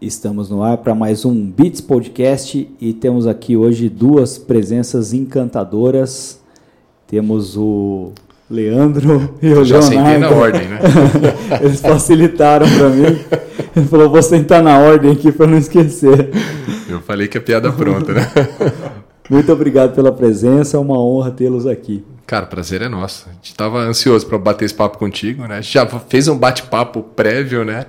Estamos no ar para mais um Beats Podcast e temos aqui hoje duas presenças encantadoras. Temos o Leandro e o Já Leonardo. sentei na ordem, né? Eles facilitaram para mim. Ele falou: vou sentar na ordem aqui para não esquecer. Eu falei que a piada é pronta, né? Muito obrigado pela presença, é uma honra tê-los aqui. Cara, prazer é nosso. A gente tava ansioso para bater esse papo contigo, né? A gente já fez um bate-papo prévio, né?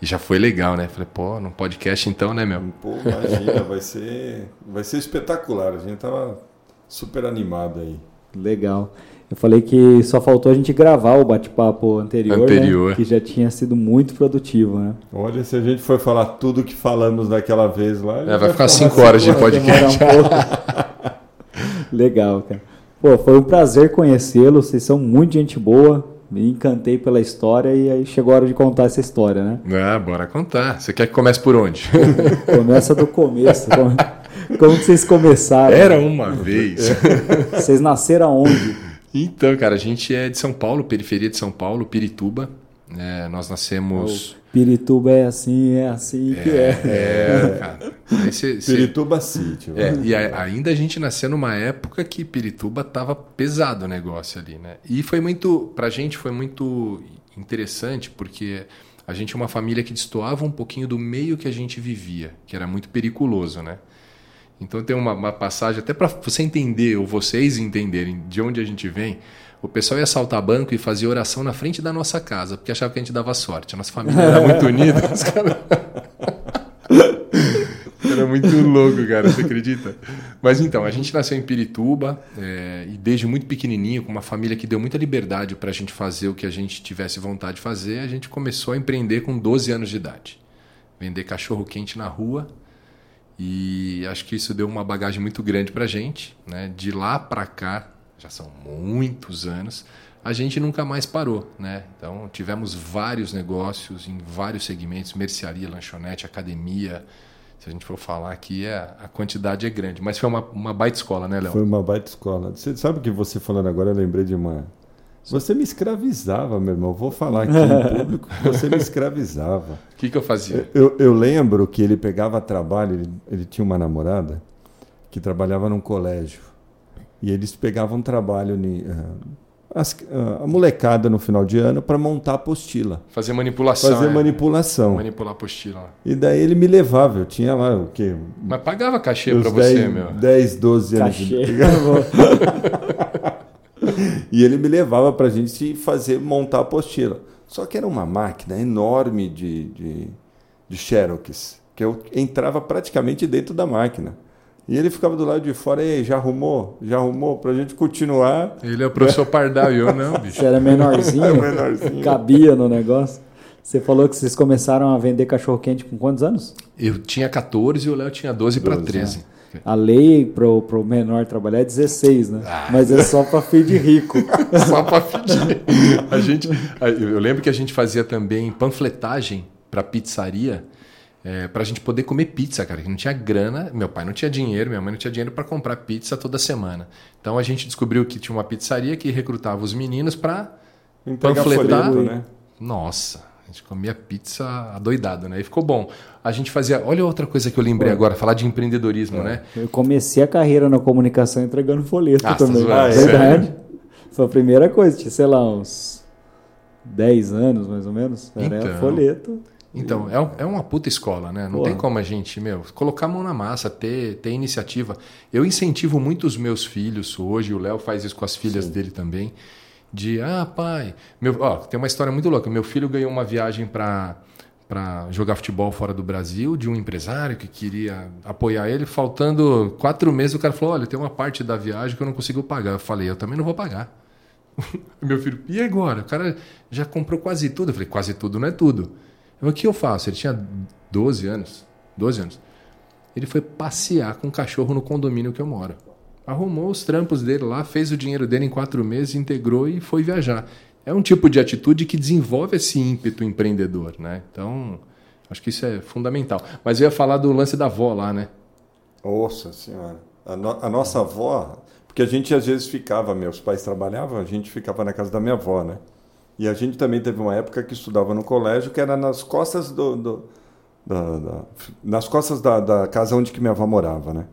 E já foi legal, né? Falei, pô, num podcast então, né, meu? Pô, imagina, vai ser, vai ser espetacular. A gente tava super animado aí. Legal. Eu falei que só faltou a gente gravar o bate-papo anterior, né? Anterior. que já tinha sido muito produtivo, né? Olha, se a gente for falar tudo que falamos daquela vez lá. É, vai ficar cinco horas de demorar um. Legal, cara. Pô, foi um prazer conhecê-los. Vocês são muito gente boa. Me encantei pela história e aí chegou a hora de contar essa história, né? Ah, bora contar. Você quer que comece por onde? Começa do começo. Como, como vocês começaram? Era uma vez. Vocês nasceram aonde? Então, cara, a gente é de São Paulo, periferia de São Paulo, Pirituba. É, nós nascemos. Pirituba é assim, é assim que é. É, cara. Cê- cê- Pirituba City. É, vai. e a- ainda a gente nasceu numa época que Pirituba tava pesado o negócio ali, né? E foi muito, pra gente foi muito interessante porque a gente é uma família que destoava um pouquinho do meio que a gente vivia, que era muito periculoso, né? Então tem uma, uma passagem até para você entender ou vocês entenderem de onde a gente vem. O pessoal ia assaltar banco e fazia oração na frente da nossa casa, porque achava que a gente dava sorte. A nossa família era muito unida. os caras- Era muito louco, cara, você acredita? Mas então, a gente nasceu em Pirituba é, e desde muito pequenininho, com uma família que deu muita liberdade para a gente fazer o que a gente tivesse vontade de fazer, a gente começou a empreender com 12 anos de idade. Vender cachorro quente na rua e acho que isso deu uma bagagem muito grande para a gente. Né? De lá para cá, já são muitos anos, a gente nunca mais parou. Né? Então, tivemos vários negócios em vários segmentos, mercearia, lanchonete, academia, se a gente for falar aqui, é, a quantidade é grande. Mas foi uma, uma baita escola, né, Léo? Foi uma baita escola. Você sabe que você falando agora, eu lembrei de uma. Você me escravizava, meu irmão. Vou falar aqui em público você me escravizava. O que, que eu fazia? Eu, eu lembro que ele pegava trabalho, ele, ele tinha uma namorada que trabalhava num colégio. E eles pegavam trabalho, ni- ah, as- ah, a molecada no final de ano, para montar a apostila. Fazer manipulação. Fazer é. manipulação. Manipular a apostila. lá. E daí ele me levava. Eu tinha lá o quê? Mas pagava cachê pra você, 10, meu. 10, 12 anos. de Cachê. E ele me levava para a gente fazer, montar a apostila. Só que era uma máquina enorme de, de, de xerox, que eu entrava praticamente dentro da máquina. E ele ficava do lado de fora, e aí, já arrumou? Já arrumou? Para a gente continuar. Ele é o professor Pardal e eu não, bicho. Você era menorzinho, Era menorzinho. cabia no negócio. Você falou que vocês começaram a vender cachorro-quente com quantos anos? Eu tinha 14 e o Léo tinha 12 para 12, 13. A lei pro, pro menor trabalhar é 16, né? Ah. Mas é só pra filho de rico. Só para pedir. A gente, eu eu lembro que a gente fazia também panfletagem para pizzaria, é, para a gente poder comer pizza, cara. Que não tinha grana, meu pai não tinha dinheiro, minha mãe não tinha dinheiro para comprar pizza toda semana. Então a gente descobriu que tinha uma pizzaria que recrutava os meninos para Panfletar. folheto, né? Nossa, a gente comia pizza adoidado, né? E ficou bom. A gente fazia. Olha outra coisa que eu lembrei agora, falar de empreendedorismo, né? Eu comecei a carreira na comunicação entregando folheto Ah, tá também. zoando, Verdade. Foi a primeira coisa, tinha, sei lá, uns 10 anos mais ou menos. Era Então. folheto. Então, é, um- é uma puta escola, né? Não Porra. tem como a gente, meu, colocar a mão na massa, ter, ter iniciativa. Eu incentivo muito os meus filhos hoje, o Léo faz isso com as filhas dele também, de, ah, pai, meu, ó, tem uma história muito louca. Meu filho ganhou uma viagem para para jogar futebol fora do Brasil, de um empresário que queria apoiar ele. Faltando quatro meses, o cara falou: Olha, tem uma parte da viagem que eu não consigo pagar. Eu falei: Eu também não vou pagar. Meu filho, e agora? O cara já comprou quase tudo. Eu falei: Quase tudo não é tudo. O que eu faço? Ele tinha 12 anos. 12 anos. Ele foi passear com o cachorro no condomínio que eu moro. Arrumou os trampos dele lá, fez o dinheiro dele em quatro meses, integrou e foi viajar. É um tipo de atitude que desenvolve esse ímpeto empreendedor, né? Então, acho que isso é fundamental. Mas eu ia falar do lance da avó lá, né? Nossa senhora. A, no- a nossa avó, porque a gente às vezes ficava, meus pais trabalhavam, a gente ficava na casa da minha avó, né? E a gente também teve uma época que estudava no colégio que era nas costas do, do da, da, nas costas da, da, casa onde que minha avó morava, né?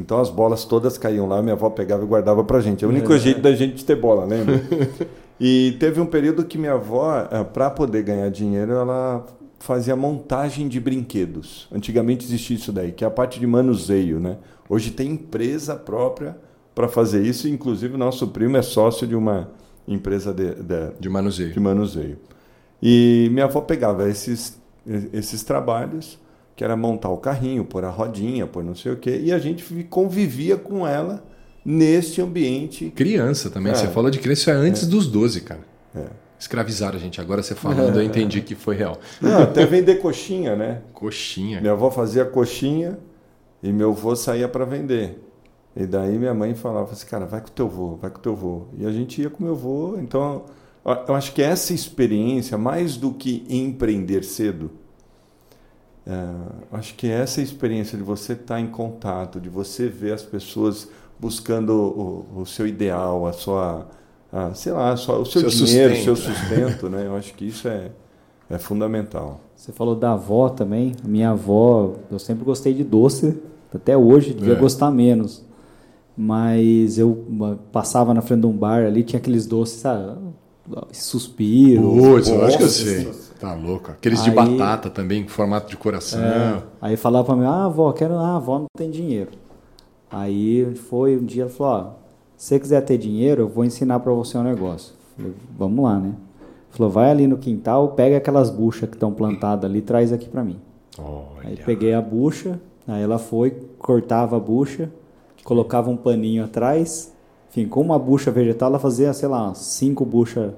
Então as bolas todas caíam lá, minha avó pegava e guardava pra gente. É o único é. jeito da gente ter bola, lembra? e teve um período que minha avó, eh, para poder ganhar dinheiro, ela fazia montagem de brinquedos. Antigamente existia isso daí, que é a parte de manuseio, né? Hoje tem empresa própria para fazer isso, inclusive o nosso primo é sócio de uma empresa de, de, de manuseio. De manuseio. E minha avó pegava esses, esses trabalhos, que era montar o carrinho, pôr a rodinha, pôr não sei o quê, e a gente convivia com ela neste ambiente. Criança também, é. você falou de criança é antes é. dos 12, cara. É. Escravizaram a gente. Agora você falando, eu entendi que foi real. Não, até vender coxinha, né? Coxinha. Minha avó fazia coxinha e meu avô saía para vender. E daí minha mãe falava assim, cara, vai com teu avô, vai com teu avô. E a gente ia com meu avô. Então, eu acho que essa experiência, mais do que empreender cedo, é, acho que essa experiência de você estar em contato, de você ver as pessoas buscando o, o seu ideal, a sua ah, sei lá, só o seu, seu dinheiro, o seu sustento, né? Eu acho que isso é, é fundamental. Você falou da avó também. A minha avó, eu sempre gostei de doce, até hoje, devia é. gostar menos. Mas eu passava na frente de um bar ali, tinha aqueles doces, sabe? Suspiro. Putz, eu acho que eu sei. Tá louco. Aqueles aí, de batata também, formato de coração. É, aí falava pra mim, ah, avó, quero. Ah, avó não tem dinheiro. Aí foi um dia, ela falou, ó, se você quiser ter dinheiro, eu vou ensinar para você um negócio. Falei, vamos lá, né? Falou, vai ali no quintal, pega aquelas buchas que estão plantadas ali, traz aqui para mim. Olha. Aí peguei a bucha, aí ela foi, cortava a bucha, colocava um paninho atrás, enfim, com uma bucha vegetal, ela fazia, sei lá, cinco buchas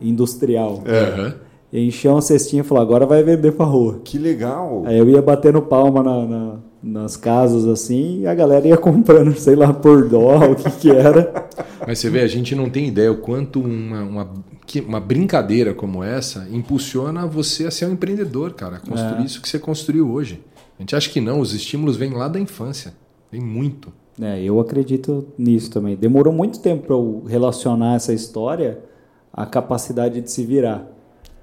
industrial. Uhum. E encheu uma cestinha e falou, agora vai vender pra rua. Que legal! Aí eu ia batendo palma na, na nas casas assim e a galera ia comprando, sei lá, por dó, o que que era. Mas você vê, a gente não tem ideia o quanto uma, uma, uma brincadeira como essa impulsiona você a ser um empreendedor, cara, a construir é. isso que você construiu hoje. A gente acha que não, os estímulos vêm lá da infância, vem muito. É, eu acredito nisso também. Demorou muito tempo para eu relacionar essa história à capacidade de se virar.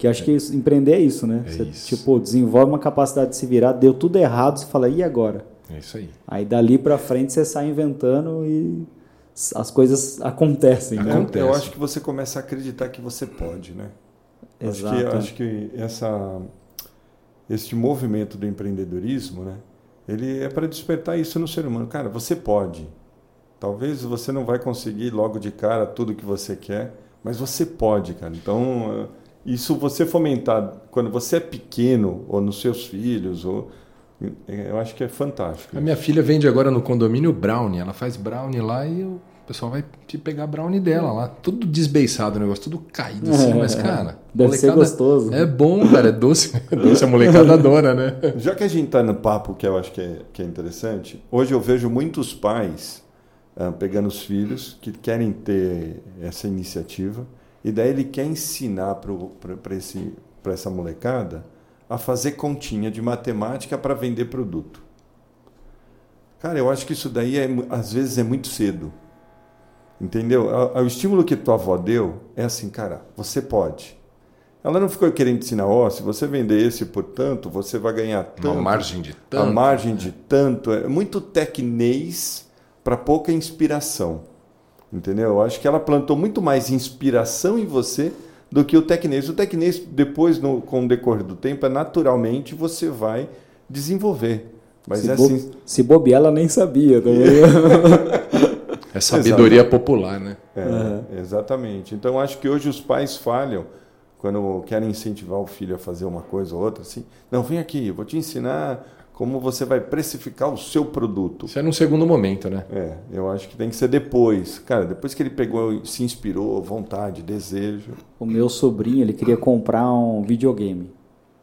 Que acho que isso, empreender é isso, né? É você, isso. tipo, desenvolve uma capacidade de se virar, deu tudo errado, você fala, e agora? É isso aí. Aí dali para frente você sai inventando e as coisas acontecem. Né? Acontece. Eu acho que você começa a acreditar que você pode, né? Exato. Acho que, acho que essa, este movimento do empreendedorismo, né? Ele é para despertar isso no ser humano. Cara, você pode. Talvez você não vai conseguir logo de cara tudo que você quer, mas você pode, cara. Então isso você fomentar quando você é pequeno, ou nos seus filhos, ou eu acho que é fantástico. A minha filha vende agora no condomínio brownie. Ela faz brownie lá e o pessoal vai te pegar brownie dela lá. Tudo desbeiçado o negócio, tudo caído assim, é, mas cara. Deve ser gostoso. É bom, cara, é doce. É doce, a molecada adora, né? Já que a gente está no papo que eu acho que é, que é interessante, hoje eu vejo muitos pais uh, pegando os filhos que querem ter essa iniciativa e daí ele quer ensinar para essa molecada a fazer continha de matemática para vender produto. Cara, eu acho que isso daí é, às vezes é muito cedo. Entendeu? O estímulo que tua avó deu é assim, cara, você pode. Ela não ficou querendo ensinar, ó, oh, se você vender esse por tanto, você vai ganhar tanto. Uma margem de tanto. A margem de tanto. É muito tecnês para pouca inspiração. Entendeu? Eu acho que ela plantou muito mais inspiração em você do que o tecnês. O tecnês, depois, no, com o decorrer do tempo, é naturalmente você vai desenvolver. Mas se, é assim... se bobear, ela nem sabia também. é sabedoria Exato. popular, né? É, uhum. Exatamente. Então, acho que hoje os pais falham quando querem incentivar o filho a fazer uma coisa ou outra, assim. Não, vem aqui, eu vou te ensinar como você vai precificar o seu produto. Isso é num segundo momento, né? É, eu acho que tem que ser depois. Cara, depois que ele pegou, se inspirou, vontade, desejo. O meu sobrinho, ele queria comprar um videogame.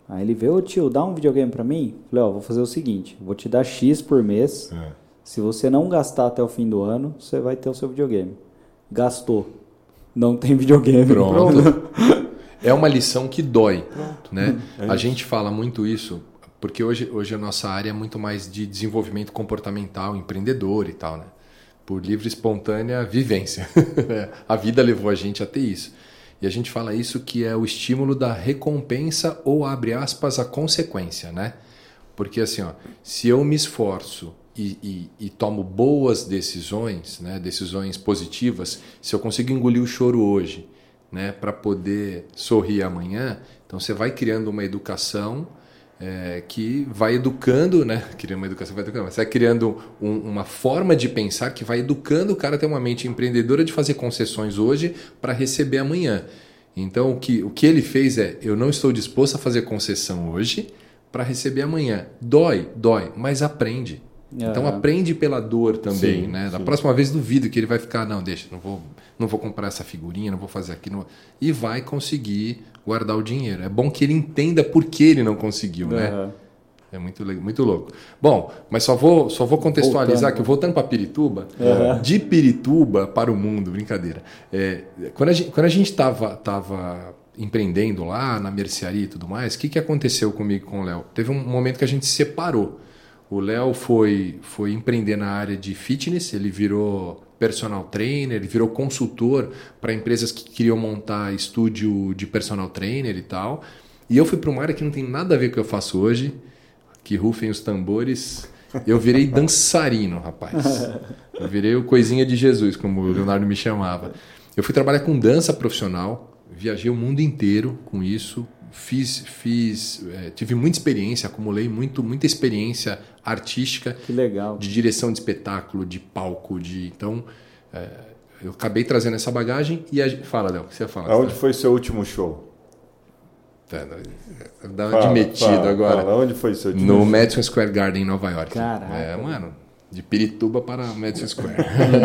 Aí ele veio, ô tio, dá um videogame para mim? Falei, ó, vou fazer o seguinte, vou te dar X por mês. É. Se você não gastar até o fim do ano, você vai ter o seu videogame. Gastou. Não tem videogame. Pronto. é uma lição que dói. Pronto. Né? É a gente fala muito isso porque hoje, hoje a nossa área é muito mais de desenvolvimento comportamental, empreendedor e tal, né? Por livre espontânea vivência. a vida levou a gente a ter isso. E a gente fala isso que é o estímulo da recompensa ou, abre aspas, a consequência, né? Porque assim, ó, se eu me esforço e, e, e, tomo boas decisões, né, decisões positivas, se eu consigo engolir o choro hoje, né, para poder sorrir amanhã, então você vai criando uma educação é, que vai educando, né? Criando uma educação, vai educando, mas vai criando um, uma forma de pensar que vai educando o cara a ter uma mente empreendedora de fazer concessões hoje para receber amanhã. Então, o que, o que ele fez é: eu não estou disposto a fazer concessão hoje para receber amanhã. Dói, dói, mas aprende. Então aprende pela dor também, sim, né? Da sim. próxima vez duvido que ele vai ficar, não, deixa, não vou, não vou comprar essa figurinha, não vou fazer aquilo e vai conseguir guardar o dinheiro. É bom que ele entenda por que ele não conseguiu, uhum. né? É muito, muito louco. Bom, mas só vou, só vou contextualizar voltando. que voltando para Pirituba, uhum. de Pirituba para o mundo, brincadeira. É, quando a gente quando a gente estava tava empreendendo lá na mercearia e tudo mais, o que, que aconteceu comigo com o Léo? Teve um momento que a gente se separou. O Léo foi, foi empreender na área de fitness, ele virou personal trainer, ele virou consultor para empresas que queriam montar estúdio de personal trainer e tal. E eu fui para uma área que não tem nada a ver com o que eu faço hoje, que rufem os tambores. Eu virei dançarino, rapaz. Eu virei o coisinha de Jesus, como o Leonardo me chamava. Eu fui trabalhar com dança profissional, viajei o mundo inteiro com isso, fiz, fiz é, tive muita experiência, acumulei muito, muita experiência artística. Que legal. De direção de espetáculo, de palco, de então é, eu acabei trazendo essa bagagem e a, fala, Léo, o que você fala? Aonde foi seu último show? Tá, dá uma de metido agora. Fala, onde foi seu último No show? Madison Square Garden em Nova York. Caraca. É, mano. De Pirituba para Madison Square.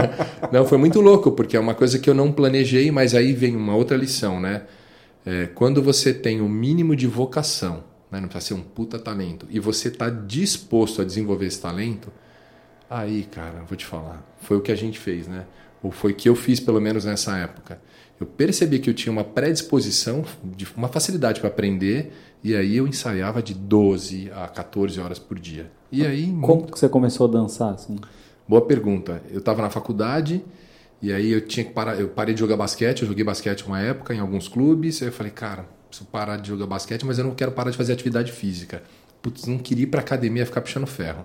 não, foi muito louco, porque é uma coisa que eu não planejei, mas aí vem uma outra lição, né? É, quando você tem o mínimo de vocação, né, não precisa ser um puta talento, e você está disposto a desenvolver esse talento, aí, cara, vou te falar, foi o que a gente fez, né? Ou foi o que eu fiz, pelo menos nessa época. Eu percebi que eu tinha uma predisposição, uma facilidade para aprender, e aí eu ensaiava de 12 a 14 horas por dia. E aí. Como que você começou a dançar? Assim? Boa pergunta. Eu estava na faculdade e aí eu tinha que parar, eu parei de jogar basquete, eu joguei basquete uma época em alguns clubes, aí eu falei, cara, preciso parar de jogar basquete, mas eu não quero parar de fazer atividade física. Putz, não queria ir pra academia ficar puxando ferro.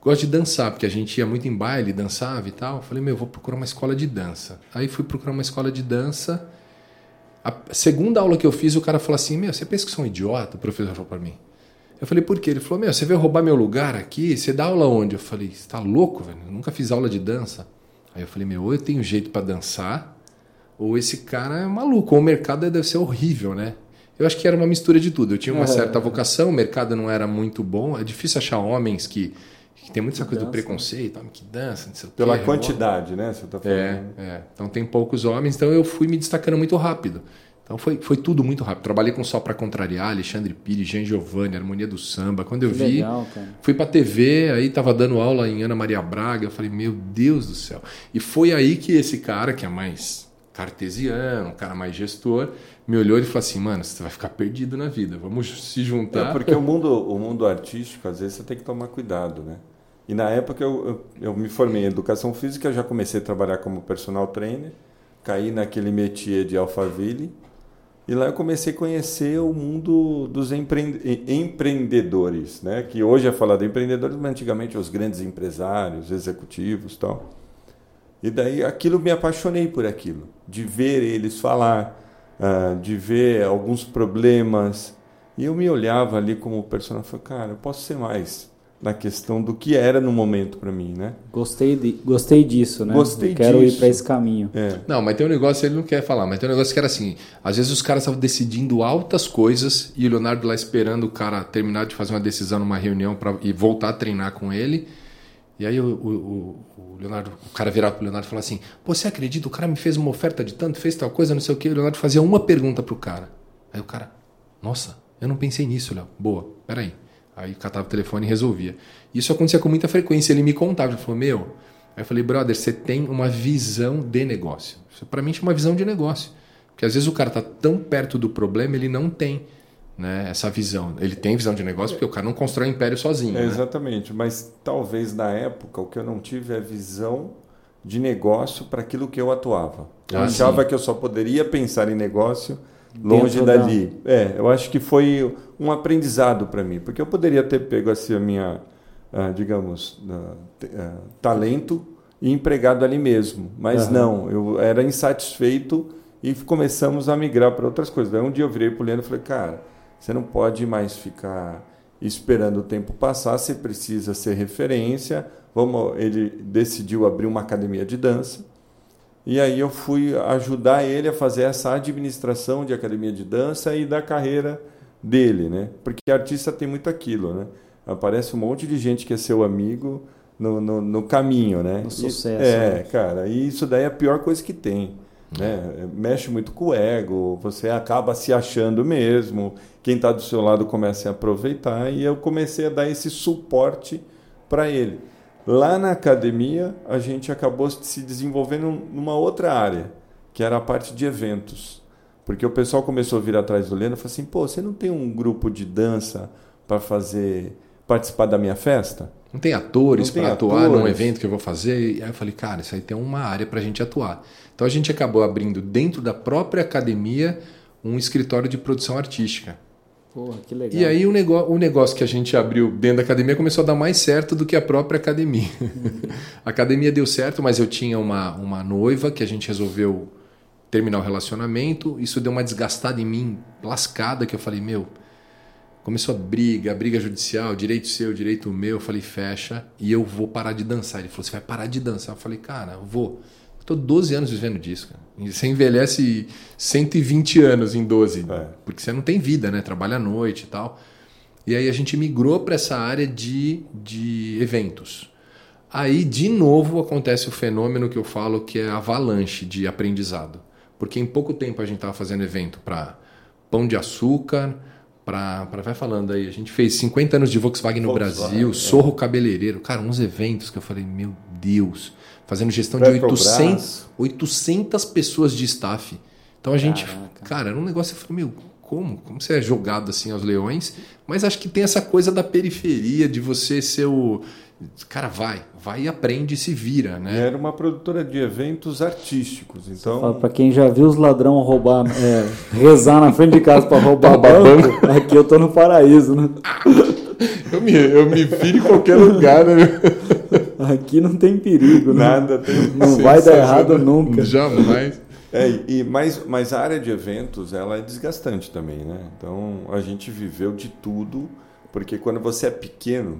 Gosto de dançar, porque a gente ia muito em baile, dançava e tal. Eu falei, meu, vou procurar uma escola de dança. Aí fui procurar uma escola de dança. A segunda aula que eu fiz, o cara falou assim: Meu, você pensa que sou um idiota? O professor falou para mim. Eu falei, por quê? Ele falou: Meu, você veio roubar meu lugar aqui? Você dá aula onde? Eu falei: Você tá louco, velho? Eu nunca fiz aula de dança. Aí eu falei, meu, ou eu tenho jeito para dançar, ou esse cara é maluco, ou o mercado deve ser horrível, né? Eu acho que era uma mistura de tudo. Eu tinha uma é. certa vocação, o mercado não era muito bom. É difícil achar homens que, que tem muita coisa dança. do preconceito, homem que dança, não sei o Pela quantidade, né? Você tá falando. É, é. Então tem poucos homens, então eu fui me destacando muito rápido. Então foi, foi tudo muito rápido. Trabalhei com Só para Contrariar, Alexandre Pires, Jean Giovanni, Harmonia do Samba. Quando eu que vi, legal, fui para TV, aí tava dando aula em Ana Maria Braga. Eu falei, meu Deus do céu. E foi aí que esse cara, que é mais cartesiano, um cara mais gestor, me olhou e falou assim, mano, você vai ficar perdido na vida, vamos se juntar. É porque o mundo, o mundo artístico, às vezes você tem que tomar cuidado, né? E na época eu, eu, eu me formei em Educação Física, já comecei a trabalhar como personal trainer, caí naquele métier de Alphaville, e lá eu comecei a conhecer o mundo dos empreendedores, né? que hoje é falado de empreendedores, mas antigamente os grandes empresários, executivos tal. E daí aquilo me apaixonei por aquilo, de ver eles falar, uh, de ver alguns problemas. E eu me olhava ali como personagem falei, cara, eu posso ser mais na questão do que era no momento para mim, né? Gostei, de, gostei disso, né? Gostei eu quero disso. ir para esse caminho. É. Não, mas tem um negócio ele não quer falar, mas tem um negócio que era assim, às vezes os caras estavam decidindo altas coisas e o Leonardo lá esperando o cara terminar de fazer uma decisão numa reunião para e voltar a treinar com ele. E aí o, o, o Leonardo, o cara virava pro Leonardo e falava assim: Pô, você acredita? O cara me fez uma oferta de tanto, fez tal coisa, não sei o quê. O Leonardo fazia uma pergunta pro cara. Aí o cara, nossa, eu não pensei nisso, Léo. Boa, peraí. Aí catava o telefone e resolvia. Isso acontecia com muita frequência. Ele me contava, ele falou: Meu. Aí eu falei, brother, você tem uma visão de negócio. Para mim é uma visão de negócio. Porque às vezes o cara está tão perto do problema, ele não tem né, essa visão. Ele tem visão de negócio porque o cara não constrói um império sozinho. É, né? Exatamente. Mas talvez na época o que eu não tive é visão de negócio para aquilo que eu atuava. Eu Ah, achava sim. que eu só poderia pensar em negócio longe Dentro da- dali. É, eu acho que foi um aprendizado para mim, porque eu poderia ter pego assim a minha, ah, digamos, te- ah, talento e empregado ali mesmo, mas Aham. não, eu era insatisfeito e começamos a migrar para outras coisas. Daí um dia eu virei para o Leandro e falei, cara, você não pode mais ficar esperando o tempo passar, você precisa ser referência. Vamos, ele decidiu abrir uma academia de dança. E aí eu fui ajudar ele a fazer essa administração de academia de dança e da carreira dele, né? Porque artista tem muito aquilo, né? Aparece um monte de gente que é seu amigo no, no, no caminho, né? No E- sucesso, é, né? cara, e isso daí é a pior coisa que tem. Né? Mexe muito com o ego, você acaba se achando mesmo, quem está do seu lado começa a aproveitar, e eu comecei a dar esse suporte para ele. Lá na academia, a gente acabou se desenvolvendo numa outra área, que era a parte de eventos. Porque o pessoal começou a vir atrás do Leno e falou assim: pô, você não tem um grupo de dança para fazer participar da minha festa? Não tem atores para atuar num evento que eu vou fazer. E aí eu falei, cara, isso aí tem uma área para a gente atuar. Então a gente acabou abrindo dentro da própria academia um escritório de produção artística. Porra, que legal. E aí o, nego o negócio que a gente abriu dentro da academia começou a dar mais certo do que a própria academia. a academia deu certo, mas eu tinha uma, uma noiva que a gente resolveu terminar o relacionamento. Isso deu uma desgastada em mim, lascada, que eu falei, meu, começou a briga, briga judicial, direito seu, direito meu. Eu falei, fecha e eu vou parar de dançar. Ele falou, você vai parar de dançar? Eu falei, cara, eu vou. Estou 12 anos vivendo disso, cara. E Você envelhece 120 anos em 12, É. porque você não tem vida, né? Trabalha à noite e tal. E aí a gente migrou para essa área de, de eventos. Aí, de novo, acontece o fenômeno que eu falo que é avalanche de aprendizado. Porque em pouco tempo a gente estava fazendo evento para Pão de Açúcar, para. Vai falando aí, a gente fez 50 anos de Volkswagen no Volkswagen, Brasil, é. Sorro Cabeleireiro. Cara, uns eventos que eu falei, meu Deus. Fazendo gestão de Petrobras. 800, 800 pessoas de staff. Então a gente. Caraca. Cara, era um negócio. Eu falei, meu, como? Como você é jogado assim aos leões? Mas acho que tem essa coisa da periferia, de você ser o. Cara, vai, vai e aprende e se vira, E né? era uma produtora de eventos artísticos. Então, Pra quem já viu os ladrão roubar, é, rezar na frente de casa pra roubar banco, aqui eu tô no paraíso, né? Eu me, eu me viro em qualquer lugar, né? Aqui não tem perigo, né? nada tem. Não vai dar errado nunca. Jamais. É, e, mas, mas a área de eventos ela é desgastante também, né? Então a gente viveu de tudo, porque quando você é pequeno,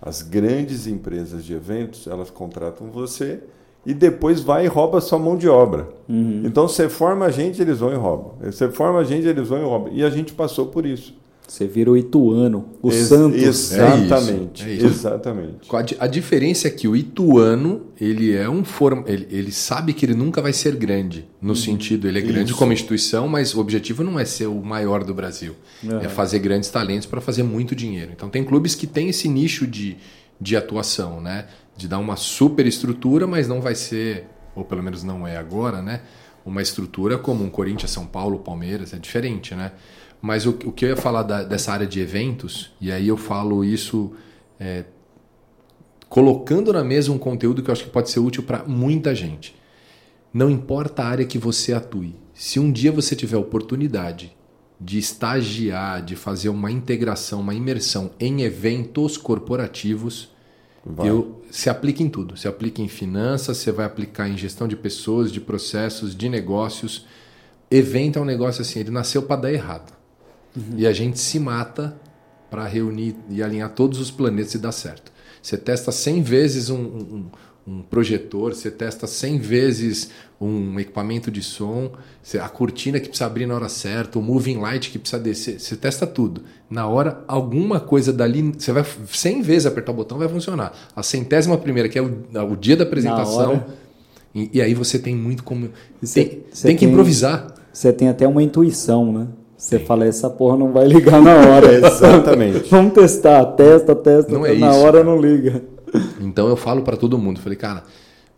as grandes empresas de eventos elas contratam você e depois vai e rouba sua mão de obra. Uhum. Então você forma a gente, eles vão e roubam. Você forma a gente, eles vão e roubam. E a gente passou por isso. Você vira o Ituano, o Ex- Santos. Exatamente. É isso, é isso. Exatamente. A, di- a diferença é que o Ituano, ele é um form... ele, ele sabe que ele nunca vai ser grande, no sentido, ele é grande Isso. como instituição, mas o objetivo não é ser o maior do Brasil. Aham. É fazer grandes talentos para fazer muito dinheiro. Então tem clubes que têm esse nicho de, de atuação, né? De dar uma super estrutura, mas não vai ser, ou pelo menos não é agora, né? Uma estrutura como um Corinthians, São Paulo, Palmeiras, é diferente, né? Mas o, o que eu ia falar da- dessa área de eventos, e aí eu falo isso é, colocando na mesa um conteúdo que eu acho que pode ser útil para muita gente. Não importa a área que você atue. Se um dia você tiver oportunidade de estagiar, de fazer uma integração, uma imersão em eventos corporativos, Vai. eu, se aplica em tudo. Se aplica em finanças, você vai aplicar em gestão de pessoas, de processos, de negócios. Evento é um negócio assim, ele nasceu para dar errado. E a gente se mata para reunir e alinhar todos os planetas e dar certo. Você testa 100 vezes um, um- um projetor, você testa 100 vezes um equipamento de som, a cortina que precisa abrir na hora certa, o moving light que precisa descer, você testa tudo. Na hora, alguma coisa dali, você vai 100 vezes apertar o botão, vai funcionar. A centésima primeira, que é o, o dia da apresentação, e, e aí você tem muito como... Você- tem, você tem que tem- improvisar. Você tem até uma intuição, né? Você fala, essa porra não vai ligar na hora. Exatamente. Vamos testar, testa, testa, Não é na isso, hora cara. não liga. Então eu falo para todo mundo, falei, cara,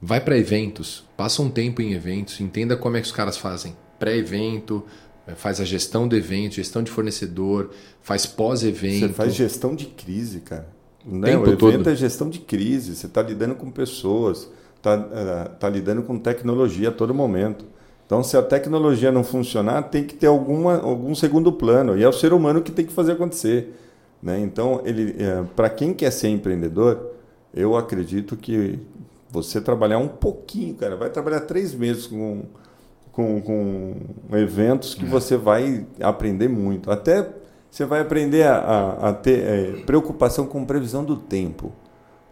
vai para eventos, passa um tempo em eventos, entenda como é que os caras fazem pré-evento, eh, faz a gestão do evento, gestão de fornecedor, faz pós-evento. Você faz gestão de crise, cara. Né? Tempo O evento todo. é gestão de crise. Você está lidando com pessoas. está uh, tá lidando com tecnologia a todo momento. Então, se a tecnologia não funcionar, tem que ter alguma, algum segundo plano. E é o ser humano que tem que fazer acontecer. Né? Então, ele, é, para quem quer ser empreendedor, eu acredito que você trabalhar um pouquinho, cara, vai trabalhar três meses com, com, com eventos que é. você vai aprender muito. Até você vai aprender a, a, a ter é, preocupação com previsão do tempo.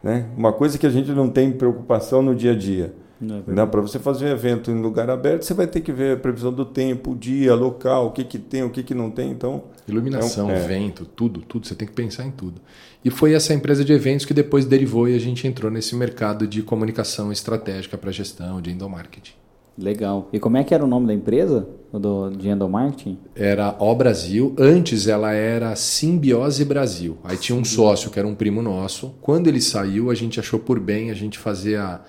Né? Uma coisa que a gente não tem preocupação no dia a dia. É Para você fazer um evento em lugar aberto, você vai ter que ver a previsão do tempo, o dia, local, o que, que tem, o que, que não tem. Então, Iluminação, é um, é. vento, tudo, tudo. Você tem que pensar em tudo. E foi essa empresa de eventos que depois derivou e a gente entrou nesse mercado de comunicação estratégica para gestão, de endomarketing. Legal. E como é que era o nome da empresa do, de endomarketing? Era O Brasil. Antes ela era Simbiose Brasil. Aí tinha um sócio que era um primo nosso. Quando ele saiu, a gente achou por bem a gente fazer a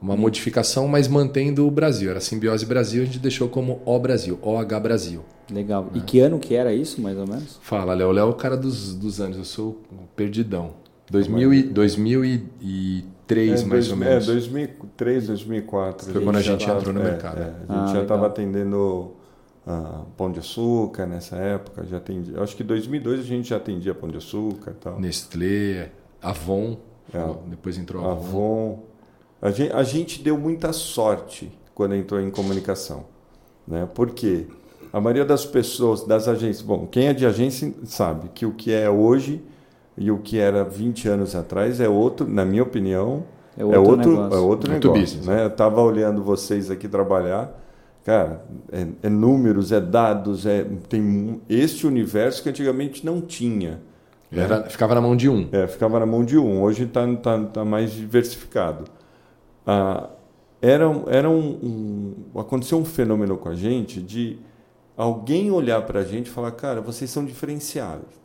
uma modificação, mas mantendo o Brasil. Era Simbiose Brasil, a gente deixou como O Brasil, OH Brasil. Legal. E que ano que era isso, mais ou menos? Fala, Léo. Léo é o cara dos, dos anos, eu sou perdidão. 2000 e, 2003, é, mais dois, ou menos. É, 2003, 2004. Foi quando a gente tava, entrou no é, mercado. É, a gente ah, já estava atendendo uh, Pão de Açúcar nessa época. Já atendia, acho que em 2002 a gente já atendia Pão de Açúcar e tal. Nestlé, Avon. É. Depois entrou Avon. Avon. A gente, a gente deu muita sorte quando entrou em comunicação. Né? Por quê? A maioria das pessoas, das agências, bom, quem é de agência sabe que o que é hoje e o que era 20 anos atrás é outro, na minha opinião, é outro, é outro negócio. É outro negócio business, né? Eu estava olhando vocês aqui trabalhar, cara, é, é, números, é dados, é tem este universo que antigamente não tinha. Né? Era, ficava na mão de um. É, ficava na mão de um. Hoje está tá, tá mais diversificado ah, era, era um, um, aconteceu um fenômeno com a gente de alguém olhar para a gente e falar, cara, vocês são diferenciados.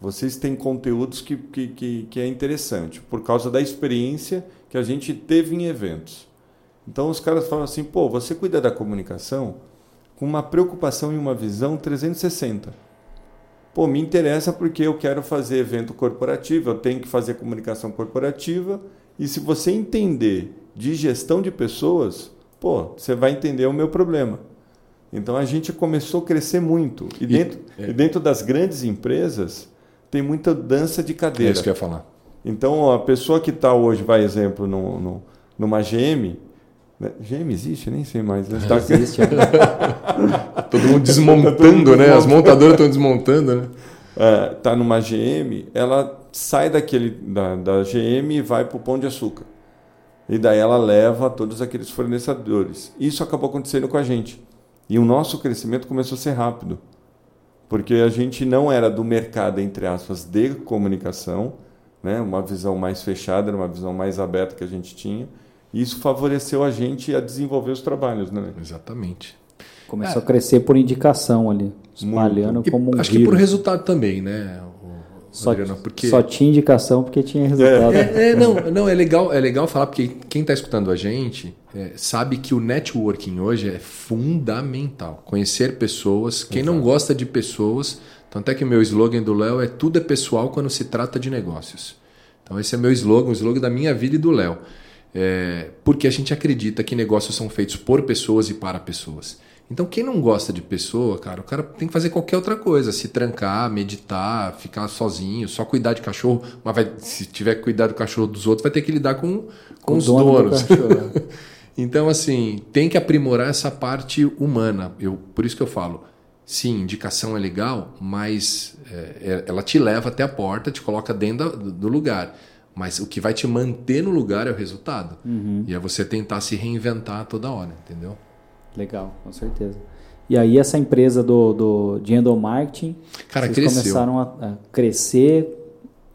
Vocês têm conteúdos que, que, que, que é interessante, por causa da experiência que a gente teve em eventos. Então os caras falam assim, pô, você cuida da comunicação com uma preocupação e uma visão 360. Pô, me interessa porque eu quero fazer evento corporativo, eu tenho que fazer comunicação corporativa, e se você entender de gestão de pessoas, pô, você vai entender o meu problema. Então a gente começou a crescer muito. E, e dentro, é. e dentro das grandes empresas tem muita dança de cadeira. É isso que eu ia falar. Então a pessoa que está hoje, vai exemplo, no, no, numa GM, né? GM existe? Nem sei mais. Né? Tá... Existe. Todo mundo desmontando, né? As montadoras estão desmontando, né? É, tá numa GM, ela sai daquele da, da GM e vai para o Pão de Açúcar. E daí ela leva todos aqueles fornecedores. Isso acabou acontecendo com a gente. E o nosso crescimento começou a ser rápido. Porque a gente não era do mercado, entre aspas, de comunicação, né? uma visão mais fechada, uma visão mais aberta que a gente tinha. E isso favoreceu a gente a desenvolver os trabalhos. Né? Exatamente. Começou é. a crescer por indicação ali, espalhando Muito. como um Acho vírus. que por resultado também, né? Só, Adriano, porque... só tinha indicação porque tinha resultado. É, é, não, não, é legal, é legal falar, porque quem está escutando a gente é, sabe que o networking hoje é fundamental. Conhecer pessoas. Quem Exato. não gosta de pessoas, tanto é que o meu slogan do Léo é tudo é pessoal quando se trata de negócios. Então esse é meu slogan, o slogan da minha vida e do Léo. É, porque a gente acredita que negócios são feitos por pessoas e para pessoas. Então, quem não gosta de pessoa, cara, o cara tem que fazer qualquer outra coisa. Se trancar, meditar, ficar sozinho, só cuidar de cachorro. Mas vai, se tiver que cuidar do cachorro dos outros, vai ter que lidar com, com, com os donos. Do é. então, assim, tem que aprimorar essa parte humana. Eu, por isso que eu falo, sim, indicação é legal, mas é, é ela te leva até a porta, te coloca dentro do, do lugar. Mas o que vai te manter no lugar é o resultado. Uhum. E é você tentar se reinventar toda hora, entendeu? Legal, com certeza. E aí essa empresa do, do de endomarketing, Cara, vocês cresceu. começaram a, a, crescer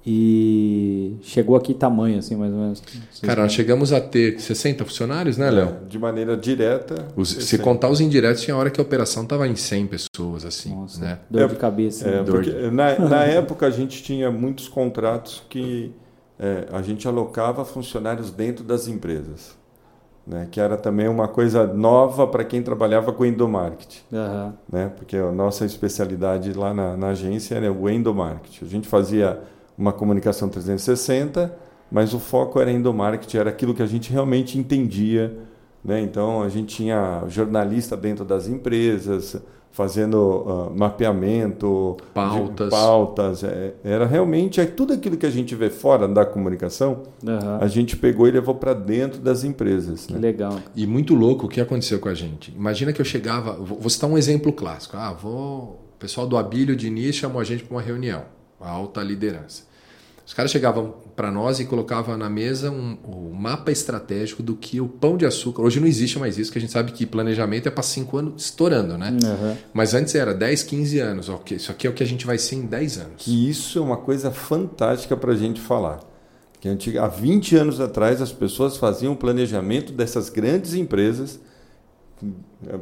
e chegou aqui tamanho, assim, mais ou menos. Cara, nós chegamos a ter 60 funcionários, né, Léo? É, de maneira direta. Os, se contar os indiretos, tinha hora que a operação estava em 100 pessoas, assim. Nossa, né? Dor de cabeça. É, Dor de... Na, na época a gente tinha muitos contratos que é, a gente alocava funcionários dentro das empresas né, que era também uma coisa nova para quem trabalhava com endomarketing. Uhum. Né, porque a nossa especialidade lá na, na, agência era o endomarketing. A gente fazia uma comunicação 360, mas o foco era endomarketing, era aquilo que a gente realmente entendia. Né? Então, a gente tinha jornalista dentro das empresas, fazendo uh, mapeamento, pautas. pautas. É, era realmente é, tudo aquilo que a gente vê fora da comunicação, uhum. a gente pegou e levou para dentro das empresas. Que né? legal. E muito louco o que aconteceu com a gente. Imagina que eu chegava, vou citar um exemplo clássico. Ah, vou, o pessoal do Abílio Diniz chamou a gente para uma reunião, a alta liderança. Os caras chegavam para nós e colocavam na mesa um, um, mapa estratégico do que o pão de açúcar. Hoje não existe mais isso, que a gente sabe que planejamento é para cinco anos estourando, né? Uhum. Mas antes era 10, 15 anos. Okay, isso aqui é o que a gente vai ser em 10 anos. E isso é uma coisa fantástica para a gente falar. Que há 20 anos atrás as pessoas faziam planejamento dessas grandes empresas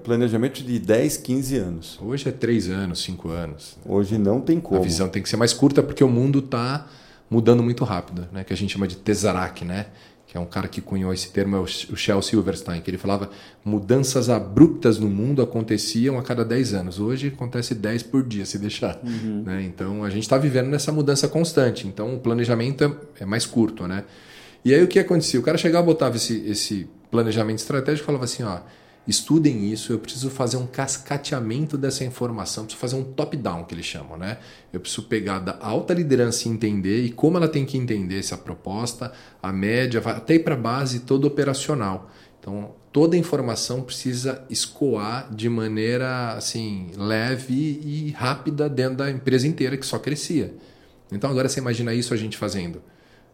planejamento de 10, 15 anos. Hoje é 3 anos, 5 anos. Hoje não tem como. A visão tem que ser mais curta porque o mundo está mudando muito rápido, né? que a gente chama de Tesseract, né? que é um cara que cunhou esse termo, é o Shel Silverstein, que ele falava mudanças abruptas no mundo aconteciam a cada 10 anos. Hoje acontece 10 por dia, se deixar. Uhum. Né? Então a gente está vivendo nessa mudança constante. Então o planejamento é, é mais curto. Né? E aí o que acontecia? O cara chegava, botava esse, esse planejamento estratégico e falava assim: ó, estudem isso, eu preciso fazer um cascateamento dessa informação, preciso fazer um top-down, que eles chamam, né? Eu preciso pegar da alta liderança e entender e como ela tem que entender essa proposta, a média, até ir para a base toda operacional. Então, toda a informação precisa escoar de maneira assim leve e rápida dentro da empresa inteira que só crescia. Então, agora você imagina isso a gente fazendo.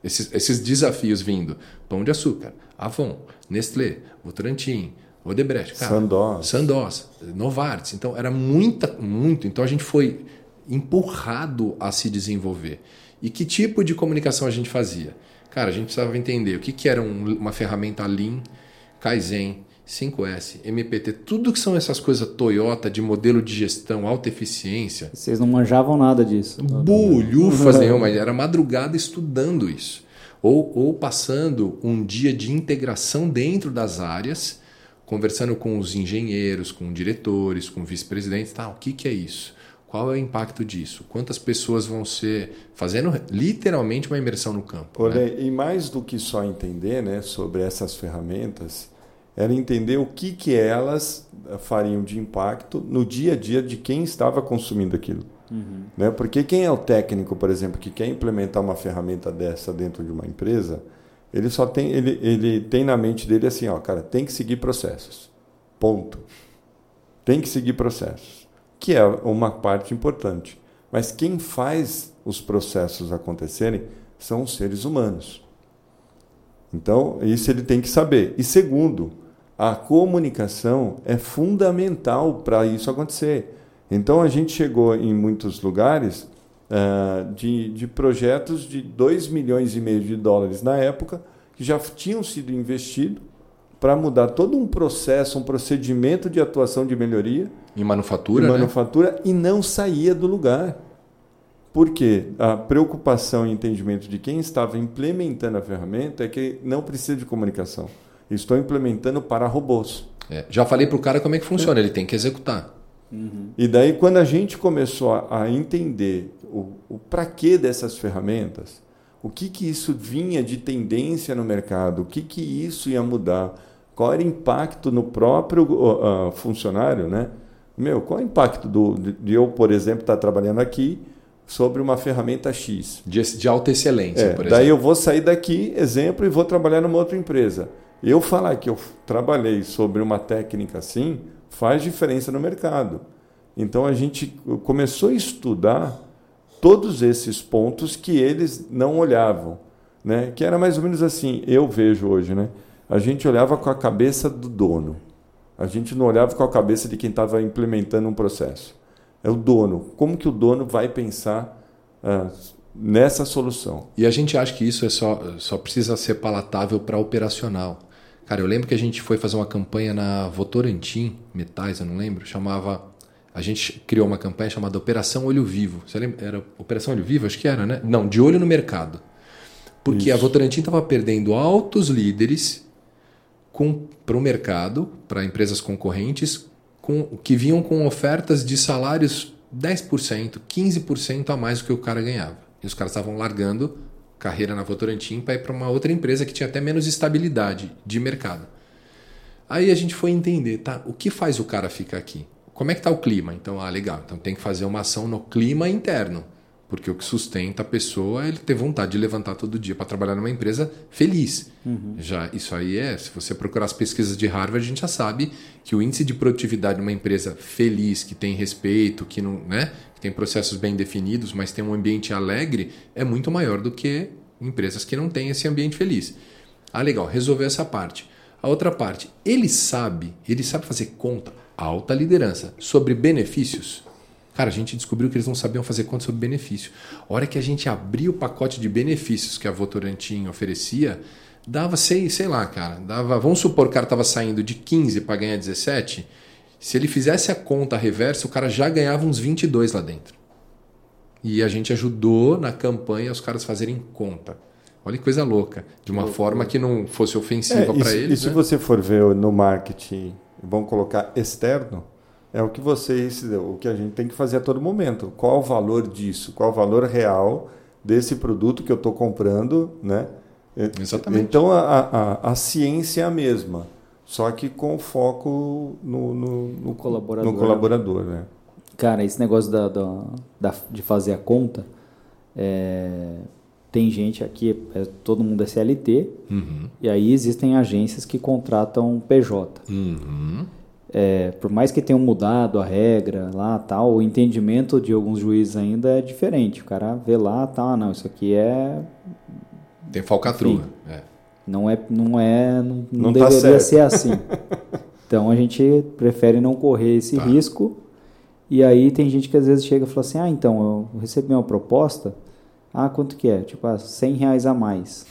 Esses, esses desafios vindo. Pão de Açúcar, Avon, Nestlé, Votorantim, Odebrecht, cara, Sandoz. Sandoz, Novartis. Então era muita, muito. Então a gente foi empurrado a se desenvolver. E que tipo de comunicação a gente fazia? Cara, a gente precisava entender o que, que era um, uma ferramenta Lean, Kaizen, 5S, MPT, tudo que são essas coisas Toyota de modelo de gestão, alta eficiência. Vocês não manjavam nada disso. Bulhufas nenhuma, era madrugada estudando isso. Ou, ou passando um dia de integração dentro das áreas conversando com os engenheiros, com diretores, com vice-presidentes, tá, o que, que é isso? Qual é o impacto disso? Quantas pessoas vão ser fazendo literalmente uma imersão no campo? Olha, né? E mais do que só entender né, sobre essas ferramentas, era entender o que, que elas fariam de impacto no dia a dia de quem estava consumindo aquilo. Uhum. Né? Porque quem é o técnico, por exemplo, que quer implementar uma ferramenta dessa dentro de uma empresa, ele só tem, ele, ele tem na mente dele assim, ó, cara, tem que seguir processos. Ponto. Tem que seguir processos, que é uma parte importante. Mas quem faz os processos acontecerem são os seres humanos. Então, isso ele tem que saber. E segundo, a comunicação é fundamental para isso acontecer. Então, a gente chegou em muitos lugares uh, de, de projetos de 2 milhões e meio de dólares na época, que já tinham sido investidos para mudar todo um processo, um procedimento de atuação de melhoria. Em manufatura, em né? manufatura né? e não saía do lugar. Porque a preocupação e entendimento de quem estava implementando a ferramenta é que não precisa de comunicação. Estou implementando para robôs. É, já falei para o cara como é que funciona, ele tem que executar. Uhum. E daí, quando a gente começou a, a entender o, o para que dessas ferramentas, o que, que isso vinha de tendência no mercado, o que, que isso ia mudar, qual era o impacto no próprio uh, funcionário, né? Meu, qual é o impacto do, de eu, por exemplo, estar tá trabalhando aqui sobre uma ferramenta X? De, de alta excelência, é, por exemplo. Daí eu vou sair daqui, exemplo, e vou trabalhar numa outra empresa. Eu falar que eu trabalhei sobre uma técnica assim faz diferença no mercado. Então a gente começou a estudar todos esses pontos que eles não olhavam, né? Que era mais ou menos assim, eu vejo hoje, né? A gente olhava com a cabeça do dono. A gente não olhava com a cabeça de quem estava implementando um processo. É o dono. Como que o dono vai pensar uh, nessa solução? E a gente acha que isso é só, só precisa ser palatável para operacional. Cara, eu lembro que a gente foi fazer uma campanha na Votorantim Metais, eu não lembro, chamava a gente criou uma campanha chamada Operação Olho Vivo. Você lembra? Era Operação Olho Vivo? Acho que era, né? Não, de olho no mercado. Porque Isso. a Votorantim estava perdendo altos líderes para o mercado, para empresas concorrentes, com, que vinham com ofertas de salários 10%, 15% a mais do que o cara ganhava. E os caras estavam largando carreira na Votorantim para ir para uma outra empresa que tinha até menos estabilidade de mercado. Aí a gente foi entender, tá? O que faz o cara ficar aqui? Como é que tá o clima? Então, ah, legal. Então tem que fazer uma ação no clima interno. Porque o que sustenta a pessoa é ele ter vontade de levantar todo dia para trabalhar numa empresa feliz. Uhum. Já isso aí é, se você procurar as pesquisas de Harvard, a gente já sabe que o índice de produtividade de uma empresa feliz, que tem respeito, que não, né, que tem processos bem definidos, mas tem um ambiente alegre, é muito maior do que empresas que não têm esse ambiente feliz. Ah, legal, resolveu essa parte. A outra parte, ele sabe, ele sabe fazer conta, alta liderança, sobre benefícios. Cara, a gente descobriu que eles não sabiam fazer conta sobre benefício. A hora que a gente abriu o pacote de benefícios que a Votorantim oferecia, dava, sei, sei lá, cara, dava, vamos supor que o cara estava saindo de 15 para ganhar 17, se ele fizesse a conta reversa, o cara já ganhava uns 22 lá dentro. E a gente ajudou na campanha os caras fazerem conta. Olha que coisa louca. De uma forma que não fosse ofensiva é, para eles. E se né? você for ver no marketing, vamos colocar externo, é o que vocês, o que a gente tem que fazer a todo momento. Qual o valor disso? Qual o valor real desse produto que eu estou comprando, né? Exatamente. Então a, a, a ciência é a mesma, só que com foco no, no, no colaborador. No colaborador né? Cara, esse negócio da, da, da de fazer a conta, é, tem gente aqui, é, todo mundo é CLT, uhum. e aí existem agências que contratam PJ. Uhum. É, por mais que tenham mudado a regra lá tal, o entendimento de alguns juízes ainda é diferente. O cara vê lá, tá, não, isso aqui é. Tem falcatrua. É. Não é, não é, não, não, não tá deveria tá ser assim. então a gente prefere não correr esse tá. risco. E aí tem gente que às vezes chega e fala assim, ah, então eu recebi uma proposta ah, quanto que é? Tipo, ah, 100 reais a mais.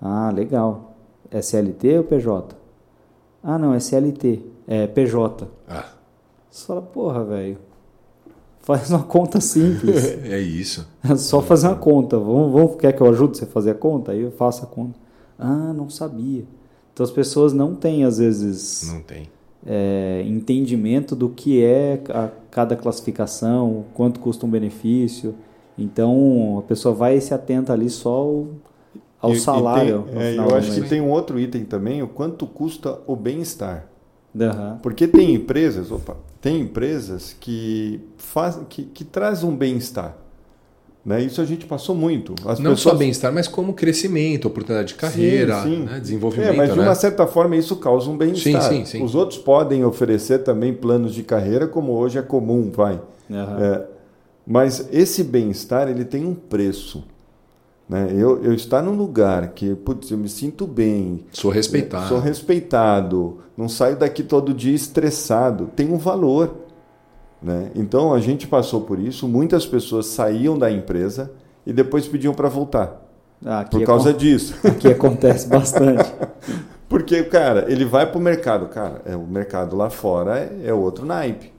Ah, legal. É CLT ou PJ? Ah, não, é CLT. É PJ. Ah. Você fala, porra, velho. Faz uma conta simples. é isso. É só fazer uma conta. Vamos, vamos, quer que eu ajude você a fazer a conta? Aí eu faço a conta. Ah, não sabia. Então as pessoas não têm, às vezes. Não tem. É, entendimento do que é a, cada classificação, quanto custa um benefício. Então a pessoa vai e se atenta ali só ao, e, salário. E tem, é, eu acho que tem um outro item também, o quanto custa o bem-estar. Uhum. Porque tem empresas, opa, tem empresas que faz, que, que trazem um bem-estar. Né? Isso a gente passou muito. As Não pessoas... só bem-estar, mas como crescimento, oportunidade de carreira, sim, sim. Né? desenvolvimento. É, mas de né? uma certa forma isso causa um bem-estar. Os outros podem oferecer também planos de carreira, como hoje é comum, vai. Uhum. É, mas esse bem-estar ele tem um preço. Né? Eu, eu estar num lugar que putz, eu me sinto bem, sou respeitado, sou respeitado, não saio daqui todo dia estressado, tem um valor. Né? Então a gente passou por isso, muitas pessoas saíam da empresa e depois pediam para voltar. Ah, por causa disso. Aqui acontece bastante. Porque, cara, ele vai para o mercado. Cara, é, o mercado lá fora é, é outro naipe.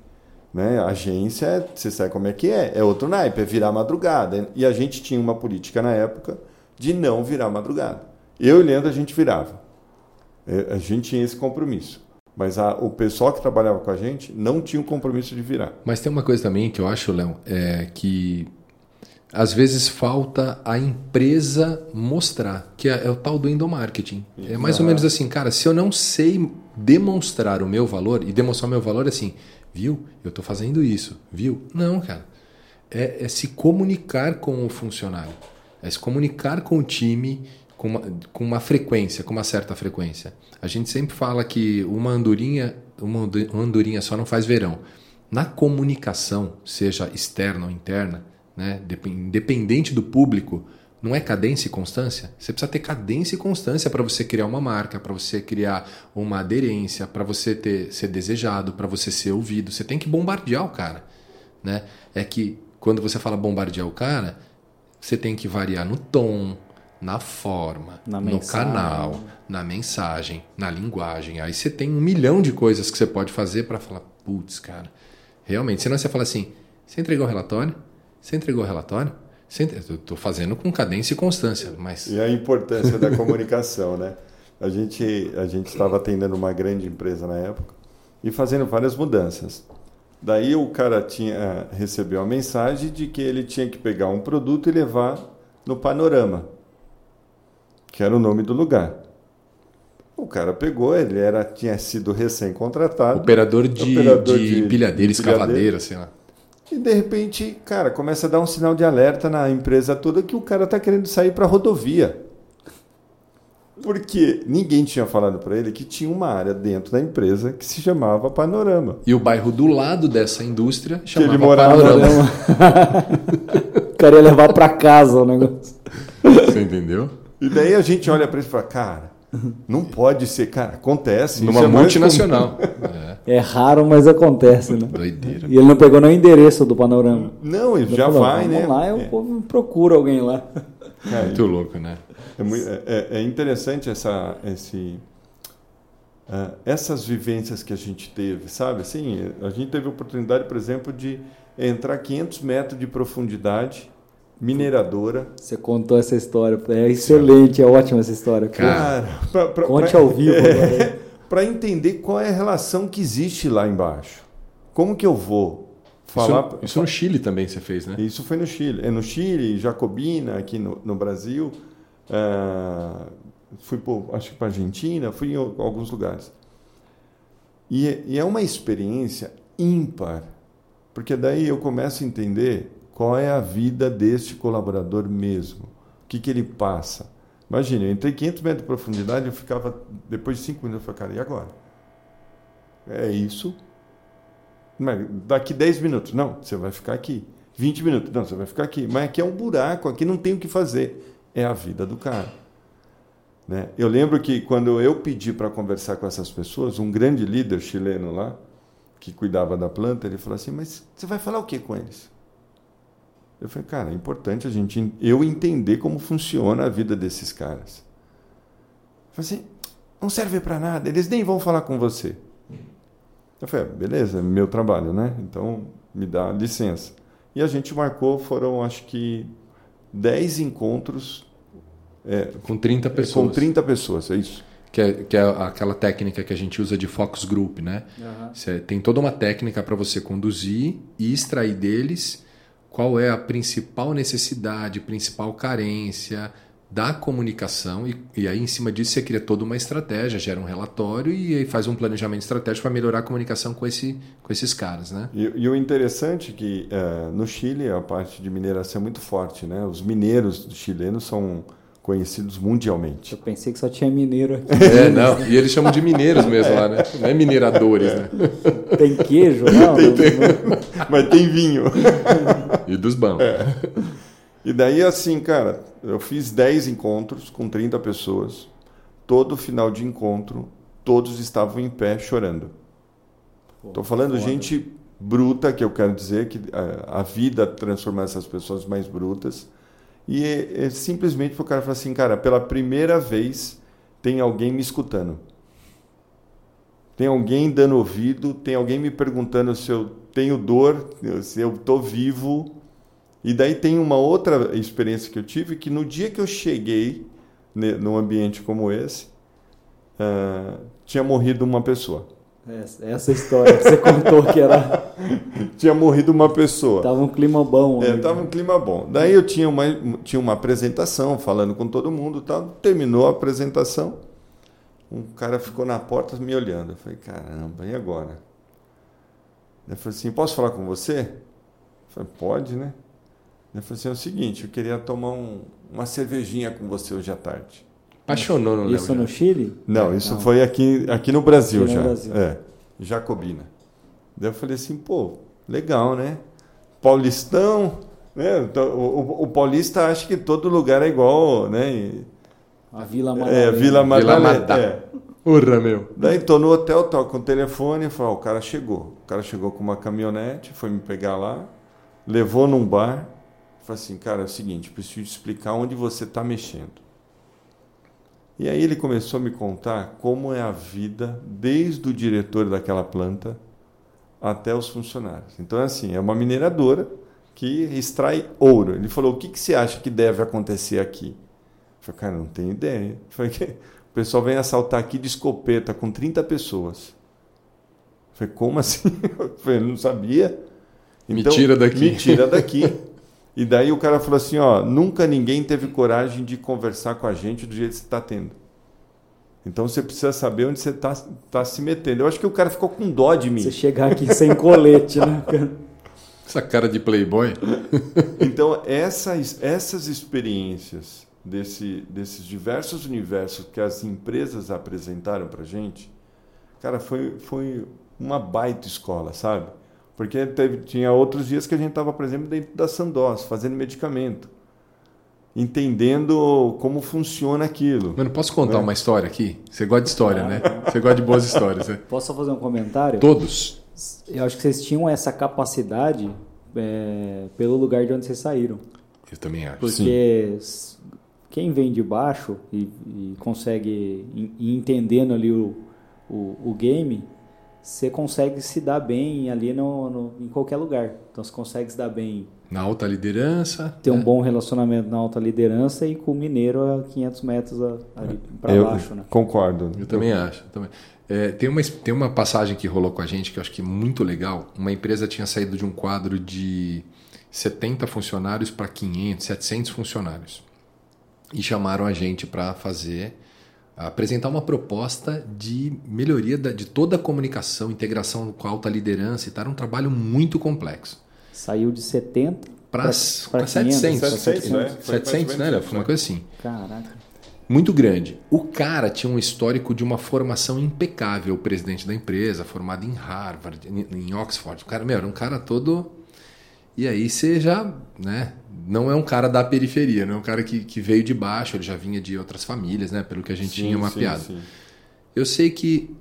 Né? A agência, você sabe como é que é, é outro naipe, é virar madrugada. E a gente tinha uma política na época de não virar madrugada. Eu e Leandro a gente virava. É, a gente tinha esse compromisso. Mas a, o pessoal que trabalhava com a gente não tinha o compromisso de virar. Mas tem uma coisa também que eu acho, Léo, é que às vezes falta a empresa mostrar, que é, é o tal do endomarketing. É mais ou menos assim, cara, se eu não sei demonstrar o meu valor, e demonstrar o meu valor é assim, Viu? Eu estou fazendo isso. Viu? Não, cara. É, é, se comunicar com o funcionário. É se comunicar com o time com uma, com uma frequência, com uma certa frequência. A gente sempre fala que uma andorinha, uma andorinha só não faz verão. Na comunicação, seja externa ou interna, né, independente do público, não é cadência e constância? Você precisa ter cadência e constância para você criar uma marca, para você criar uma aderência, para você ter, ser desejado, para você ser ouvido. Você tem que bombardear o cara. Né? É que quando você fala bombardear o cara, você tem que variar no tom, na forma, na no canal, na mensagem, na linguagem. Aí você tem um milhão de coisas que você pode fazer para falar, putz, cara, realmente. Senão você fala assim: você entregou o relatório? Você entregou o relatório? Estou fazendo com cadência e constância, mas... E a importância da comunicação, né? A gente, a gente estava atendendo uma grande empresa na época e fazendo várias mudanças. Daí o cara tinha recebeu a mensagem de que ele tinha que pegar um produto e levar no panorama. Que era o nome do lugar. O cara pegou, ele era, tinha sido recém-contratado. Operador de, Operador de, de- empilhadeira, de escavadeira, sei lá. E de repente, cara, começa a dar um sinal de alerta na empresa toda que o cara tá querendo sair para rodovia. Porque ninguém tinha falado para ele que tinha uma área dentro da empresa que se chamava Panorama. E o bairro do lado dessa indústria Que chamava ele morava Panorama. O cara ia levar pra casa o negócio. Você entendeu? E daí a gente olha para ele e fala, cara, não pode ser, cara, acontece. isso Numa é multinacional. É, É raro, mas acontece, né? doideira. E ele não pegou nem o endereço do panorama. Não, ele Ele já falou, vai, Vamos né? lá, o É. povo procura alguém lá. Cara, Muito louco, né? É, é- é- é interessante essa, esse, ah, essas vivências que a gente teve, sabe? Assim, a gente teve a oportunidade, por exemplo, de entrar 500 metros de profundidade, mineradora. Você contou essa história. É excelente, é ótima essa história. Cara, pra- pra- Conte pra- ao vivo agora. Para entender qual é a relação que existe lá embaixo. Como que eu vou falar... Isso, isso no Chile também você fez, né? Isso foi no Chile. É no Chile, Jacobina, aqui no, no Brasil. Ah, fui, pro, acho que para Argentina, fui em al- alguns lugares. E, é- e é uma experiência ímpar, porque daí eu começo a entender qual é a vida deste colaborador mesmo. O que, que ele passa. Imagina, eu entrei 500 metros de profundidade, eu ficava, depois de 5 minutos, eu falei, cara, e agora? É isso? Mas daqui 10 minutos, não, você vai ficar aqui. 20 minutos, não, você vai ficar aqui. Mas aqui é um buraco, aqui não tem o que fazer. É a vida do cara. Né? Eu lembro que quando eu pedi para conversar com essas pessoas, um grande líder chileno lá, que cuidava da planta, ele falou assim: Mas você vai falar o que com eles? Eu falei, cara, é importante a gente, eu entender como funciona a vida desses caras. Eu falei assim: não serve para nada, eles nem vão falar com você. Eu falei, ah, beleza, é meu trabalho, né? Então me dá licença. E a gente marcou, foram acho que 10 encontros é, Com 30 pessoas. com 30 pessoas, é isso. Que é, que é aquela técnica que a gente usa de focus group, né? Você tem toda uma técnica para você conduzir e extrair deles qual é a principal necessidade, principal carência da comunicação e, e aí em cima disso você cria toda uma estratégia, gera um relatório e aí faz um planejamento estratégico para melhorar a comunicação com, esse, com esses caras, né? E, e o interessante é que eh, no Chile a parte de mineração é muito forte, né? Os mineiros chilenos são conhecidos mundialmente. Eu pensei que só tinha mineiro aqui. É, não, e eles chamam de mineiros mesmo lá, né? Não é mineradores, né? Tem queijo? Não, não, Mas tem vinho. E dos bancos. E daí, assim, cara, eu fiz 10 encontros com 30 pessoas. Todo final de encontro, todos estavam em pé chorando. Estou falando foda. gente bruta, que eu quero dizer que a, a vida transforma essas pessoas mais brutas. E é, é simplesmente para o cara falar assim, cara, pela primeira vez tem alguém me escutando. Tem alguém dando ouvido, tem alguém me perguntando se eu tenho dor, se eu estou vivo. E daí tem uma outra experiência que eu tive, que no dia que eu cheguei ne- num ambiente como esse, ah, tinha morrido uma pessoa. Essa, essa história que você contou que era. Tinha morrido uma pessoa. Tava um clima bom. É, né? tava um clima bom. Daí eu tinha uma, tinha uma apresentação falando com todo mundo e tal. Terminou a apresentação. Um cara ficou na porta me olhando. Eu falei, caramba, e agora? Ele falou assim, posso falar com você? Eu falei, pode, né? Ele falou assim, é o seguinte, eu queria tomar um- uma cervejinha com você hoje à tarde. Apaixonou no Léo. Isso no já. Chile? Não, isso Não. foi aqui, aqui no Brasil Aqui no já. Brasil. É, Jacobina. Daí eu falei assim, pô, legal, né? Paulistão, né? Então, O, o- o paulista acha que todo lugar é igual, né? E- A Vila É, Madalena. Vila Madalena. Madá. é. Urra, meu. Daí tô no hotel, toco o telefone falo, ó, o cara chegou. O cara chegou com uma caminhonete, foi me pegar lá, levou num bar. Falei assim, cara, é o seguinte, preciso te explicar onde você está mexendo. E aí ele começou a me contar como é a vida desde o diretor daquela planta até os funcionários. Então, é assim, é uma mineradora que extrai ouro. Ele falou, o que, que você acha que deve acontecer aqui? Eu falei, cara, não tenho ideia. Falei, "Que- o pessoal vem assaltar aqui de escopeta com 30 pessoas. Falei, como assim? Eu falei, não sabia. Me tira daqui. Me tira daqui. E daí o cara falou assim, ó, nunca ninguém teve coragem de conversar com a gente do jeito que você está tendo. Então você precisa saber onde você está tá se metendo. Eu acho que o cara ficou com dó de mim. Você chegar aqui sem colete, né? Essa cara de playboy. então essas, essas experiências desse, desses diversos universos que as empresas apresentaram para gente, cara, foi, foi uma baita escola, sabe? Porque teve, tinha outros dias que a gente estava, por exemplo, dentro da Sandoz, fazendo medicamento. Entendendo como funciona aquilo. Mano, posso contar é. uma história aqui? Você gosta de história, né? Você gosta de boas histórias, né? Posso só fazer um comentário? Todos. Eu acho que vocês tinham essa capacidade é, pelo lugar de onde vocês saíram. Eu também acho. Porque Sim. Quem vem de baixo e, e consegue ir entendendo ali o, o, o game, você consegue se dar bem ali no, no, em qualquer lugar. Então você consegue se dar bem. Na alta liderança. Ter né? um bom relacionamento na alta liderança e com o mineiro a 500 metros ali para baixo. Né? Concordo. Eu também eu... acho. Também. É, tem, uma, tem uma passagem que rolou com a gente que eu acho que é muito legal. Uma empresa tinha saído de um quadro de 70 funcionários para 500, 700 funcionários. E chamaram a gente para fazer apresentar uma proposta de melhoria de toda a comunicação, integração com a alta liderança e tal. Era um trabalho muito complexo. Saiu de 70 para 700. 700, 700, 700 né? Foi uma coisa assim. Caraca. Muito grande. O cara tinha um histórico de uma formação impecável, o presidente da empresa, formado em Harvard, em Oxford. O cara, meu, era um cara todo. E aí você já, né? não é um cara da periferia, não é um cara que, que veio de baixo, ele já vinha de outras famílias, né? Pelo que a gente sim, tinha mapeado. Sim, sim. Eu sei que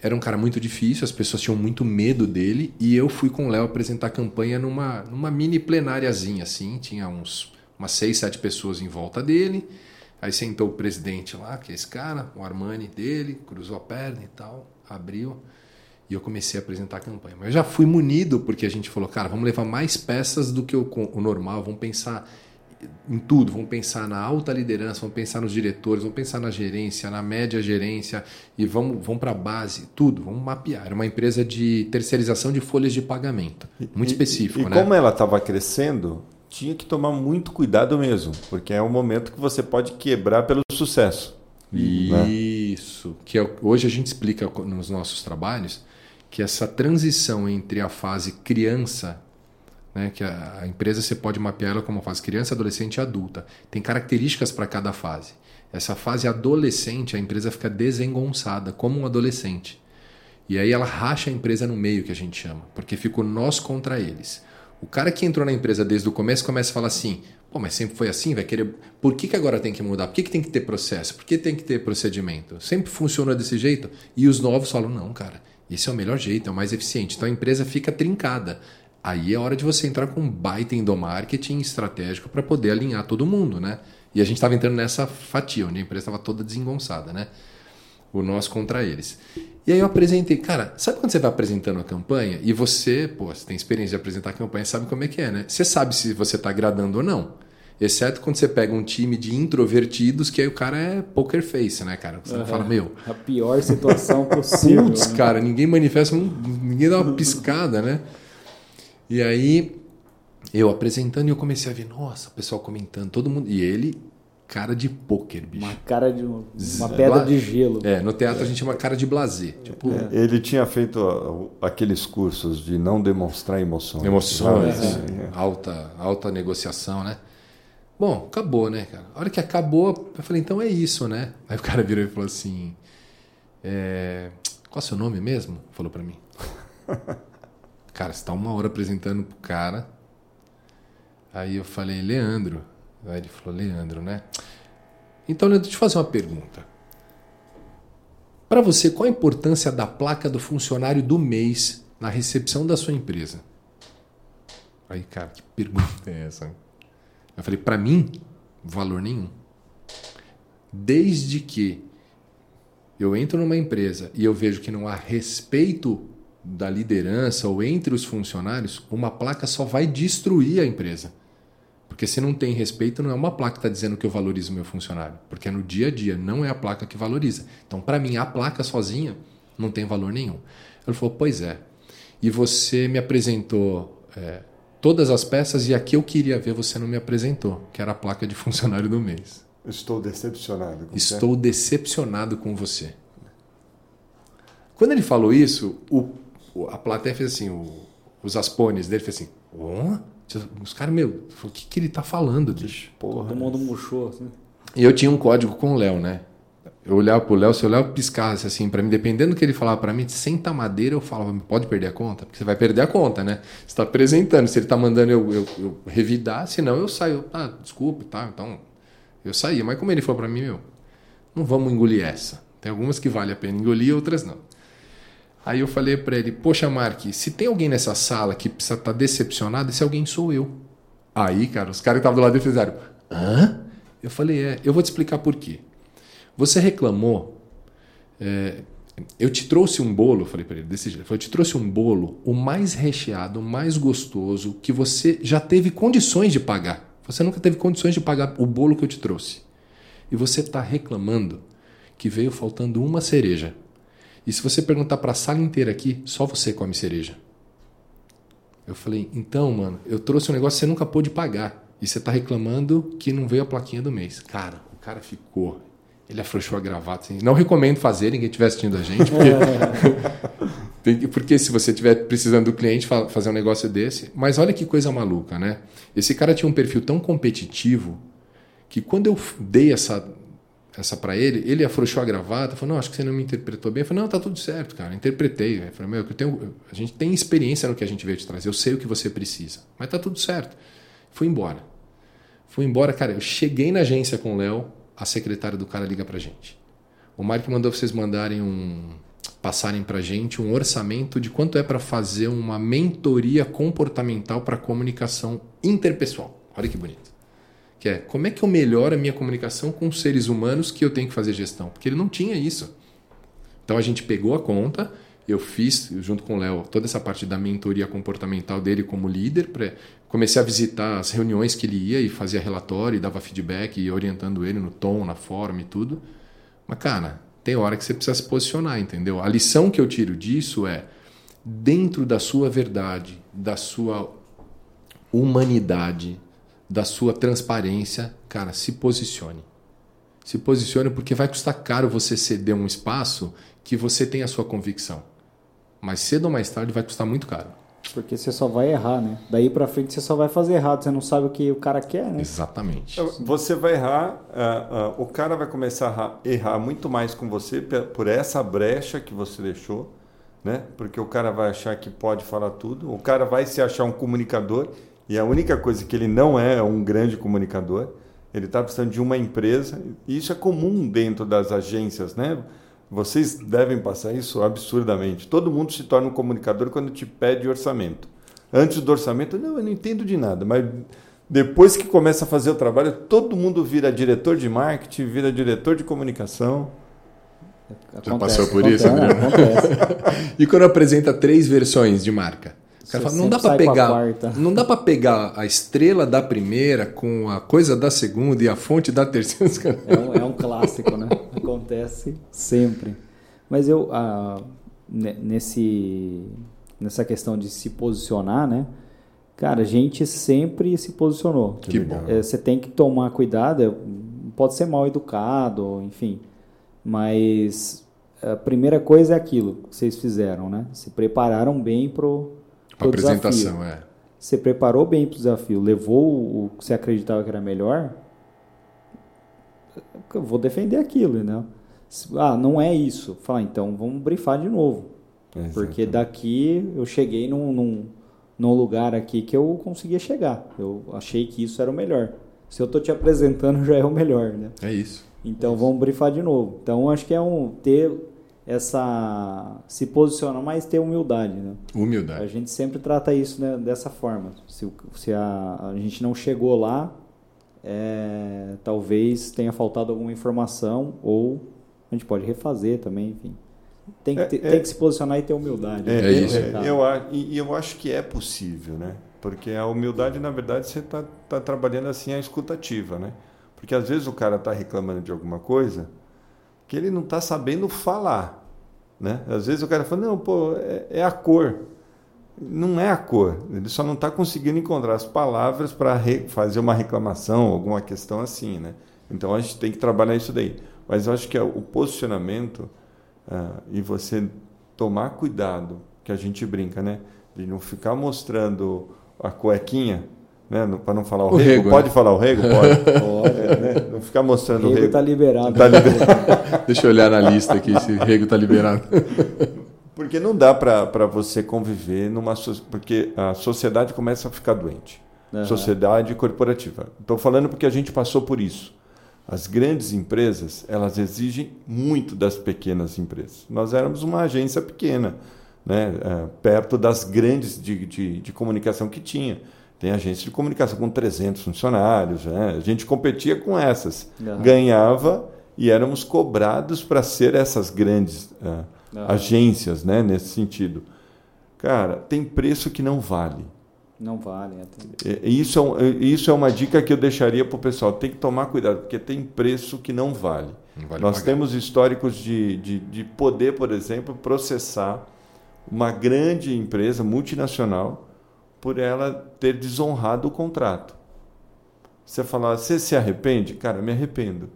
era um cara muito difícil, as pessoas tinham muito medo dele, e eu fui com o Léo apresentar a campanha numa, numa mini plenáriazinha, assim, tinha uns umas seis, sete pessoas em volta dele. Aí sentou o presidente lá, que é esse cara, o Armani dele, cruzou a perna e tal, abriu. E eu comecei a apresentar a campanha. Mas eu já fui munido, porque a gente falou, cara, vamos levar mais peças do que o, o normal, vamos pensar em tudo, vamos pensar na alta liderança, vamos pensar nos diretores, vamos pensar na gerência, na média gerência e vamos, vamos para a base, tudo, vamos mapear. Era uma empresa de terceirização de folhas de pagamento, muito e, específico. E, e né? como ela estava crescendo, tinha que tomar muito cuidado mesmo, porque é um momento que você pode quebrar pelo sucesso. Né? Isso, né? que é, hoje a gente explica nos nossos trabalhos que essa transição entre a fase criança, né, que a, a empresa você pode mapear ela como fase criança, adolescente e adulta, tem características para cada fase. Essa fase adolescente, a empresa fica desengonçada, como um adolescente. E aí ela racha a empresa no meio, que a gente chama, porque fica nós contra eles. O cara que entrou na empresa desde o começo começa a falar assim: pô, mas sempre foi assim, vai querer. Por que, que agora tem que mudar? Por que, que tem que ter processo? Por que tem que ter procedimento? Sempre funcionou desse jeito? E os novos falam: não, cara, esse é o melhor jeito, é o mais eficiente. Então a empresa fica trincada. Aí é hora de você entrar com um baita endomarketing estratégico para poder alinhar todo mundo, né? E a gente estava entrando nessa fatia, onde a empresa estava toda desengonçada, né? O nós contra eles. E aí eu apresentei, cara, sabe quando você vai apresentando a campanha e você, pô, você tem experiência de apresentar a campanha, sabe como é que é, né? Você sabe se você está agradando ou não. Exceto quando você pega um time de introvertidos, que aí o cara é poker face, né, cara? Você uhum. fala, meu. A pior situação possível. Putz, né? cara, ninguém manifesta, ninguém dá uma piscada, né? E aí, eu apresentando e eu comecei a ver, nossa, o pessoal comentando, todo mundo. E ele, cara de pôquer, bicho. Uma cara de. Uma pedra de gelo. É, no teatro a gente chama cara de blazer. Tipo, é. Ele tinha feito aqueles cursos de não demonstrar emoções. Emoções, é. alta, alta negociação, né? Bom, acabou, né, cara? A hora que acabou, eu falei, então é isso, né? Aí o cara virou e falou assim: é... Qual é o seu nome mesmo? Falou para mim. cara, você tá uma hora apresentando pro cara. Aí eu falei, Leandro. Aí ele falou, Leandro, né? Então, Leandro, deixa eu fazer uma pergunta. Para você, qual a importância da placa do funcionário do mês na recepção da sua empresa? Aí, cara, que pergunta é essa? Eu falei, para mim, valor nenhum. Desde que eu entro numa empresa e eu vejo que não há respeito da liderança ou entre os funcionários, uma placa só vai destruir a empresa. Porque se não tem respeito, não é uma placa que está dizendo que eu valorizo meu funcionário. Porque é no dia a dia, não é a placa que valoriza. Então, para mim, a placa sozinha não tem valor nenhum. Ele falou, pois é. E você me apresentou é, todas as peças e a que eu queria ver você não me apresentou, que era a placa de funcionário do mês. Estou decepcionado. Com Estou você. decepcionado com você. Quando ele falou isso, o, a plateia fez assim, o, os aspones dele fez assim, oh? os caras, meu, o que, que ele tá falando, bicho? Porra. Todo mundo murchou, assim. E eu tinha um código com o Léo, né? Eu olhava pro Léo, se o Léo piscasse assim para mim, dependendo do que ele falava para mim, senta madeira, eu falava, pode perder a conta? Porque você vai perder a conta, né? Você tá apresentando, se ele tá mandando eu, eu, eu revidar, senão eu saio, ah, desculpe, tá? Então, eu saía. Mas como ele falou para mim, meu, não vamos engolir essa. Tem algumas que vale a pena engolir, outras não. Aí eu falei para ele, poxa, Mark, se tem alguém nessa sala que precisa estar tá decepcionado, esse alguém sou eu. Aí, cara, os caras que estavam do lado dele fizeram, hã? Eu falei, é, eu vou te explicar por quê. Você reclamou. É, eu te trouxe um bolo, falei para ele desse jeito. Eu te trouxe um bolo, o mais recheado, o mais gostoso, que você já teve condições de pagar. Você nunca teve condições de pagar o bolo que eu te trouxe. E você está reclamando que veio faltando uma cereja. E se você perguntar para a sala inteira aqui, só você come cereja. Eu falei, então, mano, eu trouxe um negócio que você nunca pôde pagar. E você está reclamando que não veio a plaquinha do mês. Cara, o cara ficou ele afrouxou a gravata. Assim. Não recomendo fazer, ninguém estiver assistindo a gente. Porque, porque se você estiver precisando do cliente fazer um negócio desse. Mas olha que coisa maluca, né? Esse cara tinha um perfil tão competitivo que quando eu dei essa, essa para ele, ele afrouxou a gravata, falou: Não, acho que você não me interpretou bem. Eu falei: Não, tá tudo certo, cara. Interpretei. Eu falei: Meu, eu tenho, a gente tem experiência no que a gente veio te trazer. Eu sei o que você precisa. Mas tá tudo certo. Fui embora. Fui embora, cara. Eu cheguei na agência com o Léo a secretária do cara liga pra gente. O Mark mandou vocês mandarem um passarem pra gente um orçamento de quanto é para fazer uma mentoria comportamental para comunicação interpessoal. Olha que bonito. Que é como é que eu melhoro a minha comunicação com seres humanos que eu tenho que fazer gestão? Porque ele não tinha isso. Então a gente pegou a conta, eu fiz, junto com o Léo, toda essa parte da mentoria comportamental dele como líder. Pra, comecei a visitar as reuniões que ele ia e fazia relatório, e dava feedback, e orientando ele no tom, na forma e tudo. Mas, cara, tem hora que você precisa se posicionar, entendeu? A lição que eu tiro disso é, dentro da sua verdade, da sua humanidade, da sua transparência, cara, se posicione. Se posicione porque vai custar caro você ceder um espaço que você tem a sua convicção. Mas cedo ou mais tarde vai custar muito caro. Porque você só vai errar, né? Daí para frente você só vai fazer errado, você não sabe o que o cara quer, né? Exatamente. Você vai errar, uh, uh, o cara vai começar a errar muito mais com você por essa brecha que você deixou, né? Porque o cara vai achar que pode falar tudo, o cara vai se achar um comunicador e a única coisa que ele não é é um grande comunicador. Ele está precisando de uma empresa, e isso é comum dentro das agências, né? Vocês devem passar isso absurdamente. Todo mundo se torna um comunicador quando te pede orçamento. Antes do orçamento, não, eu não entendo de nada, mas depois que começa a fazer o trabalho, todo mundo vira diretor de marketing, vira diretor de comunicação. Acontece, Já passou por acontece, isso, Adriano? e quando apresenta três versões de marca? O cara fala, não dá para pegar, não dá para pegar a estrela da primeira com a coisa da segunda e a fonte da terceira. É um, é um clássico, né? Acontece sempre. Mas eu ah, nesse nessa questão de se posicionar, né? Cara, a gente sempre se posicionou. Que bom. É, você tem que tomar cuidado. É, pode ser mal educado, enfim. Mas a primeira coisa é aquilo que vocês fizeram, né? Se prepararam bem pro a apresentação, desafio. é. Você preparou bem para o desafio, levou o que você acreditava que era melhor, eu vou defender aquilo, né? Ah, não é isso. Fala, então vamos brifar de novo. Exatamente. Porque daqui eu cheguei num, num, num, lugar aqui que eu conseguia chegar. Eu achei que isso era o melhor. Se eu estou te apresentando, já é o melhor, né? É isso. Então é vamos brifar de novo. Então acho que é um ter essa se posiciona mais ter humildade, né? Humildade. A gente sempre trata isso né, dessa forma. Se, se a, a gente não chegou lá, é, talvez tenha faltado alguma informação ou a gente pode refazer também, enfim. Tem que, ter, é, tem que se posicionar e ter humildade. É, né? isso. eu, e eu acho que é possível, né? Porque a humildade, na verdade, você está tá trabalhando assim a escutativa, né? Porque às vezes o cara está reclamando de alguma coisa que ele não está sabendo falar. Né? Às vezes o cara fala, não, pô, é, é, a cor. não é a cor. Ele só não está conseguindo encontrar as palavras para fazer uma reclamação, alguma questão assim, né? Então a gente tem que trabalhar isso daí. Mas eu acho que é o posicionamento uh, e você tomar cuidado, que a gente brinca, né? De não ficar mostrando a cuequinha, né? Para não falar o, o rego. rego. Pode né? falar o rego? Pode. Pode. É, né? Não ficar mostrando o rego. O rego está liberado. Tá liberado. Deixa eu olhar na lista aqui se o rego está liberado. Porque não dá para você conviver numa. Porque a sociedade começa a ficar doente. Uhum. Sociedade corporativa. Estou falando porque a gente passou por isso. As grandes empresas, elas exigem muito das pequenas empresas. Nós éramos uma agência pequena, né? É, perto das grandes de, de, de, comunicação que tinha. Tem agência de comunicação com 300 funcionários. Né? A gente competia com essas. Uhum. Ganhava e éramos cobrados para ser essas grandes uh, uhum. agências, né? nesse sentido. Cara, tem preço que não vale. Não vale. É, isso, é, isso é uma dica que eu deixaria para o pessoal. Tem que tomar cuidado, porque tem preço que não vale. Não vale Nós pagar. temos históricos de, de, de poder, por exemplo, processar uma grande empresa multinacional por ela ter desonrado o contrato. Você falar, você se arrepende? Cara, me arrependo.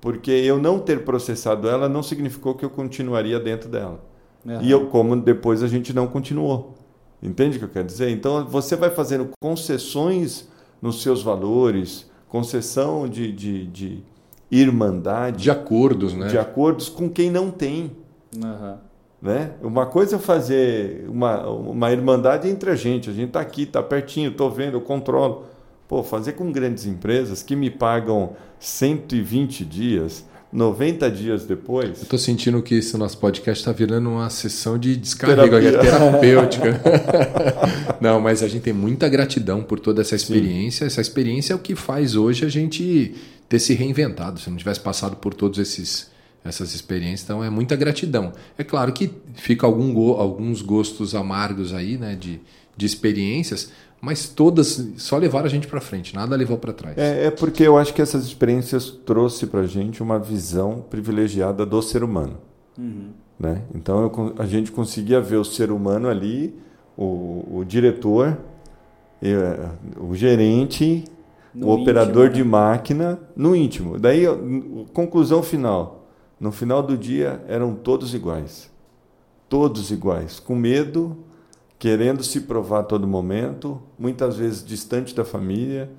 Porque eu não ter processado ela não significou que eu continuaria dentro dela. Uhum. E eu, como depois a gente não continuou. Entende o que eu quero dizer? Então você vai fazendo concessões nos seus valores, concessão de, de, de irmandade. De acordos, né? De acordos com quem não tem. Uhum. Né? Uma coisa é fazer uma, uma irmandade entre a gente. A gente está aqui, está pertinho, estou vendo, eu controlo. Pô, fazer com grandes empresas que me pagam 120 dias, 90 dias depois. Eu estou sentindo que esse nosso podcast está virando uma sessão de descarrego Terapia. terapêutica. Não, mas a gente tem muita gratidão por toda essa experiência. Sim. Essa experiência é o que faz hoje a gente ter se reinventado. Se não tivesse passado por todos esses essas experiências, então é muita gratidão. É claro que fica algum go alguns gostos amargos aí, né, de, de experiências, mas todas só levaram a gente para frente, nada levou para trás. É, é, porque eu acho que essas experiências trouxe para a gente uma visão privilegiada do ser humano. Uhum. Né? Então eu, a gente conseguia ver o ser humano ali, o, o diretor, é, o gerente, no o operador íntimo, né? de máquina no íntimo. Daí, conclusão final. No final do dia eram todos iguais. Todos iguais, com medo, querendo se provar a todo momento, muitas vezes distante da família,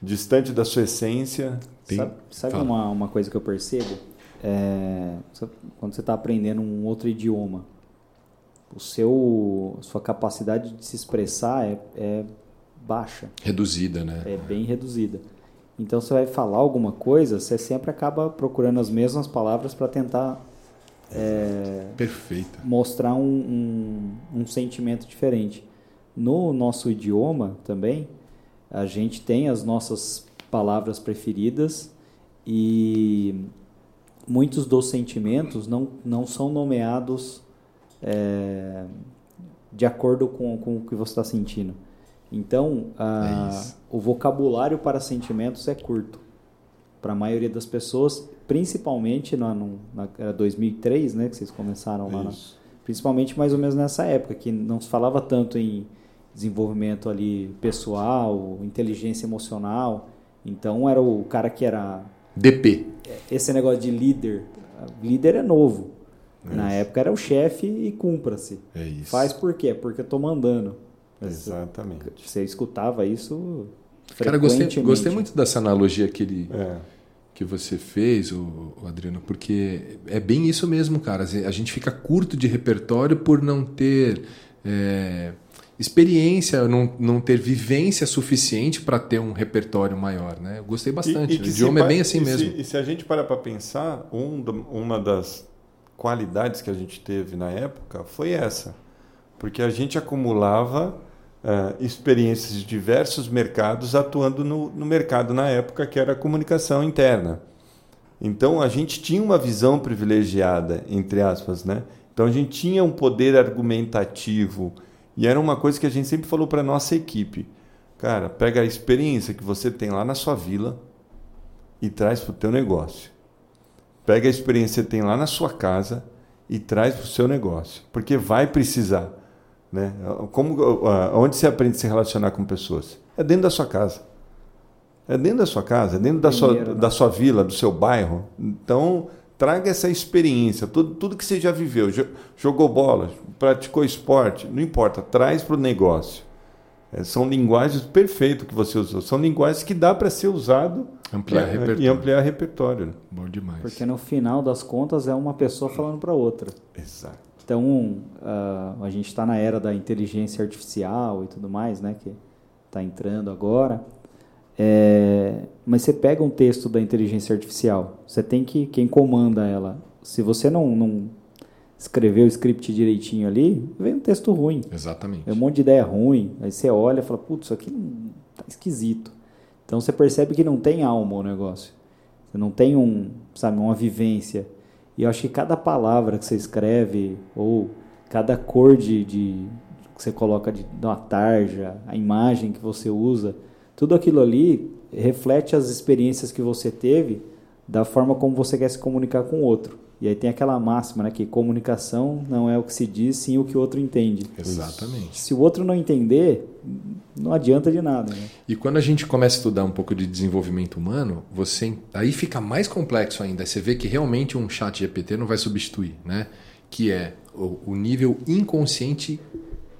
distante da sua essência. Tem... Sabe, sabe uma, uma coisa que eu percebo? É, quando você está aprendendo um outro idioma, o seu, sua capacidade de se expressar é, é baixa. Reduzida, né? É bem reduzida. Então você vai falar alguma coisa, você sempre acaba procurando as mesmas palavras para tentar é, Perfeito. mostrar um, um, um, sentimento diferente. No nosso idioma também, a gente tem as nossas palavras preferidas e muitos dos sentimentos não, não são nomeados é, de acordo com, com o que você está sentindo. Então, a, é o vocabulário para sentimentos é curto para a maioria das pessoas principalmente na, no, na era 2003, né, que vocês começaram lá, na, principalmente mais ou menos nessa época que não se falava tanto em desenvolvimento ali pessoal, inteligência emocional. Então era o cara que era DP. Esse negócio de líder, líder é novo. É na época era o chefe e cumpra-se. É isso. Faz por quê? Porque eu tô mandando. Exatamente. Você escutava isso Cara, gostei, gostei muito dessa analogia que ele, é que você fez, o, Adriano, porque é bem isso mesmo, cara. A gente fica curto de repertório por não ter é, experiência, não, não ter vivência suficiente para ter um repertório maior, né? Eu gostei bastante. E, e o idioma é bem assim e mesmo. Se, e se a gente parar para pensar, um, uma das qualidades que a gente teve na época foi essa, porque a gente acumulava uh, experiências de diversos mercados atuando no, no mercado na época que era a comunicação interna. Então a gente tinha uma visão privilegiada, entre aspas, né? Então a gente tinha um poder argumentativo e era uma coisa que a gente sempre falou para nossa equipe. Cara, pega a experiência que você tem lá na sua vila e traz para o teu negócio. Pega a experiência que você tem lá na sua casa e traz para o seu negócio, porque vai precisar. Né? Como, onde você aprende a se relacionar com pessoas? É dentro da sua casa. É dentro da sua casa, é dentro da, sua, né? da sua vila, do seu bairro. Então, traga essa experiência, tudo, tudo que você já viveu. Jogou bola, praticou esporte, não importa, traz para o negócio. É, são linguagens perfeitas que você usou. São linguagens que dá para ser usado ampliar pra, repertório. e ampliar repertório. Né? Bom demais. Porque no final das contas é uma pessoa falando para outra. Exato. Então, uh, a gente está na era da inteligência artificial e tudo mais, né? Que está entrando agora. É, mas você pega um texto da inteligência artificial, você tem que quem comanda ela. Se você não, não escreveu o script direitinho ali, vem um texto ruim. Exatamente. É um monte de ideia ruim. Aí você olha e fala, putz, isso aqui tá esquisito. Então você percebe que não tem alma o negócio. Você não tem um, sabe, uma vivência. E eu acho que cada palavra que você escreve ou cada cor de, de que você coloca de, de uma tarja, a imagem que você usa, tudo aquilo ali reflete as experiências que você teve da forma como você quer se comunicar com o outro. E aí tem aquela máxima, né, que comunicação não é o que se diz, sim o que o outro entende. Exatamente. Se o outro não entender, não adianta de nada. Né? E quando a gente começa a estudar um pouco de desenvolvimento humano, você aí fica mais complexo ainda. Você vê que realmente um chat GPT não vai substituir, né? Que é o, o nível inconsciente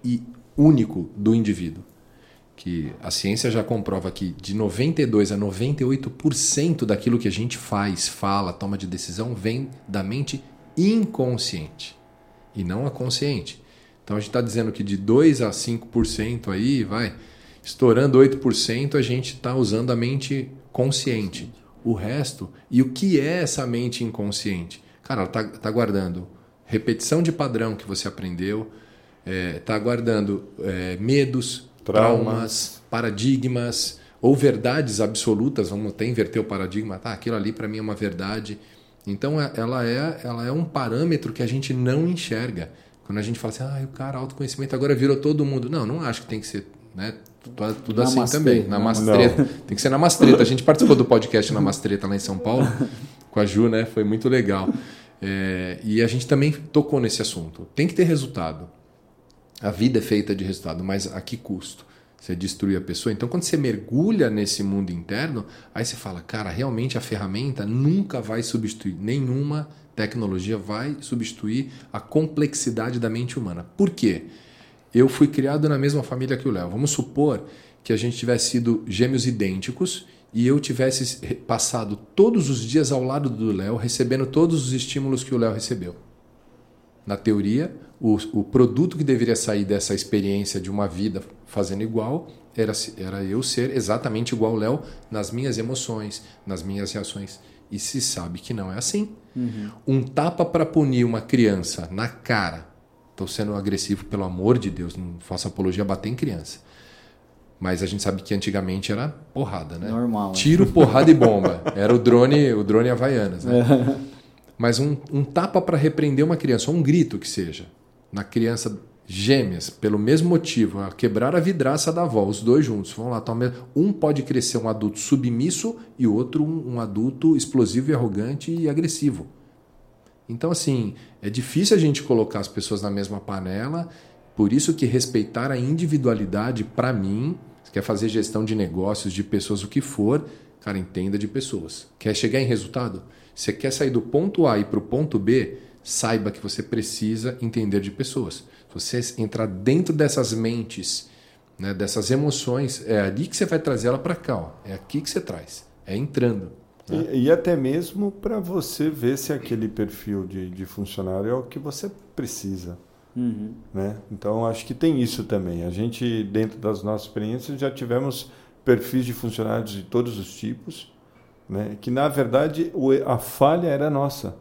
e único do indivíduo que a ciência já comprova que de 92 a 98% daquilo que a gente faz, fala, toma de decisão vem da mente inconsciente e não a consciente. Então a gente está dizendo que de 2 a 5% aí, vai, estourando 8%, a gente está usando a mente consciente. O resto, e o que é essa mente inconsciente? Cara, ela está tá guardando repetição de padrão que você aprendeu, está é, tá guardando é, medos, traumas, paradigmas ou verdades absolutas, vamos até inverter o paradigma, tá, aquilo ali para mim é uma verdade. Então é, ela é, ela é um parâmetro que a gente não enxerga. Quando a gente fala assim, ah, o cara, autoconhecimento agora virou todo mundo. Não, não acho que tem que ser né, tudo, tudo assim também. Na mastreta. Tem que ser na mastreta. A gente participou do podcast na mastreta lá em São Paulo com a Ju, né? Foi muito legal. É, e a gente também tocou nesse assunto. Tem que ter resultado. A vida é feita de resultado, mas a que custo? Você destruir a pessoa. Então, quando você mergulha nesse mundo interno, aí você fala, cara, realmente a ferramenta nunca vai substituir, nenhuma tecnologia vai substituir a complexidade da mente humana. Por quê? Eu fui criado na mesma família que o Léo. Vamos supor que a gente tivesse sido gêmeos idênticos e eu tivesse passado todos os dias ao lado do Léo, recebendo todos os estímulos que o Léo recebeu. Na teoria, o, o produto que deveria sair dessa experiência de uma vida fazendo igual era, era eu ser exatamente igual ao Léo nas minhas emoções, nas minhas reações. E se sabe que não é assim. Uhum. Um tapa para punir uma criança na cara. Estou sendo agressivo, pelo amor de Deus, não faço apologia a bater em criança. Mas a gente sabe que antigamente era porrada, né? Normal. Né? Tiro, porrada e bomba. Era o drone, o drone Havaianas. Né? Mas um, um tapa para repreender uma criança, ou um grito que seja, na criança gêmeas, pelo mesmo motivo, a quebrar a vidraça da avó, os dois juntos, vão lá, toma, um pode crescer um adulto submisso e o outro um, um adulto explosivo e arrogante e agressivo. Então, assim, é difícil a gente colocar as pessoas na mesma panela, por isso que respeitar a individualidade, para mim, quer fazer gestão de negócios, de pessoas, o que for, cara, entenda de pessoas. Quer chegar em resultado? Você quer sair do ponto A e para o ponto B? Saiba que você precisa entender de pessoas. Se você entrar dentro dessas mentes, né, dessas emoções, é ali que você vai trazer ela para cá. Ó. É aqui que você traz. É entrando. Né? E, e, até mesmo para você ver se aquele perfil de, de, funcionário é o que você precisa. Uhum. Né? Então, acho que tem isso também. A gente, dentro das nossas experiências, já tivemos perfis de funcionários de todos os tipos né? que na verdade a falha era nossa,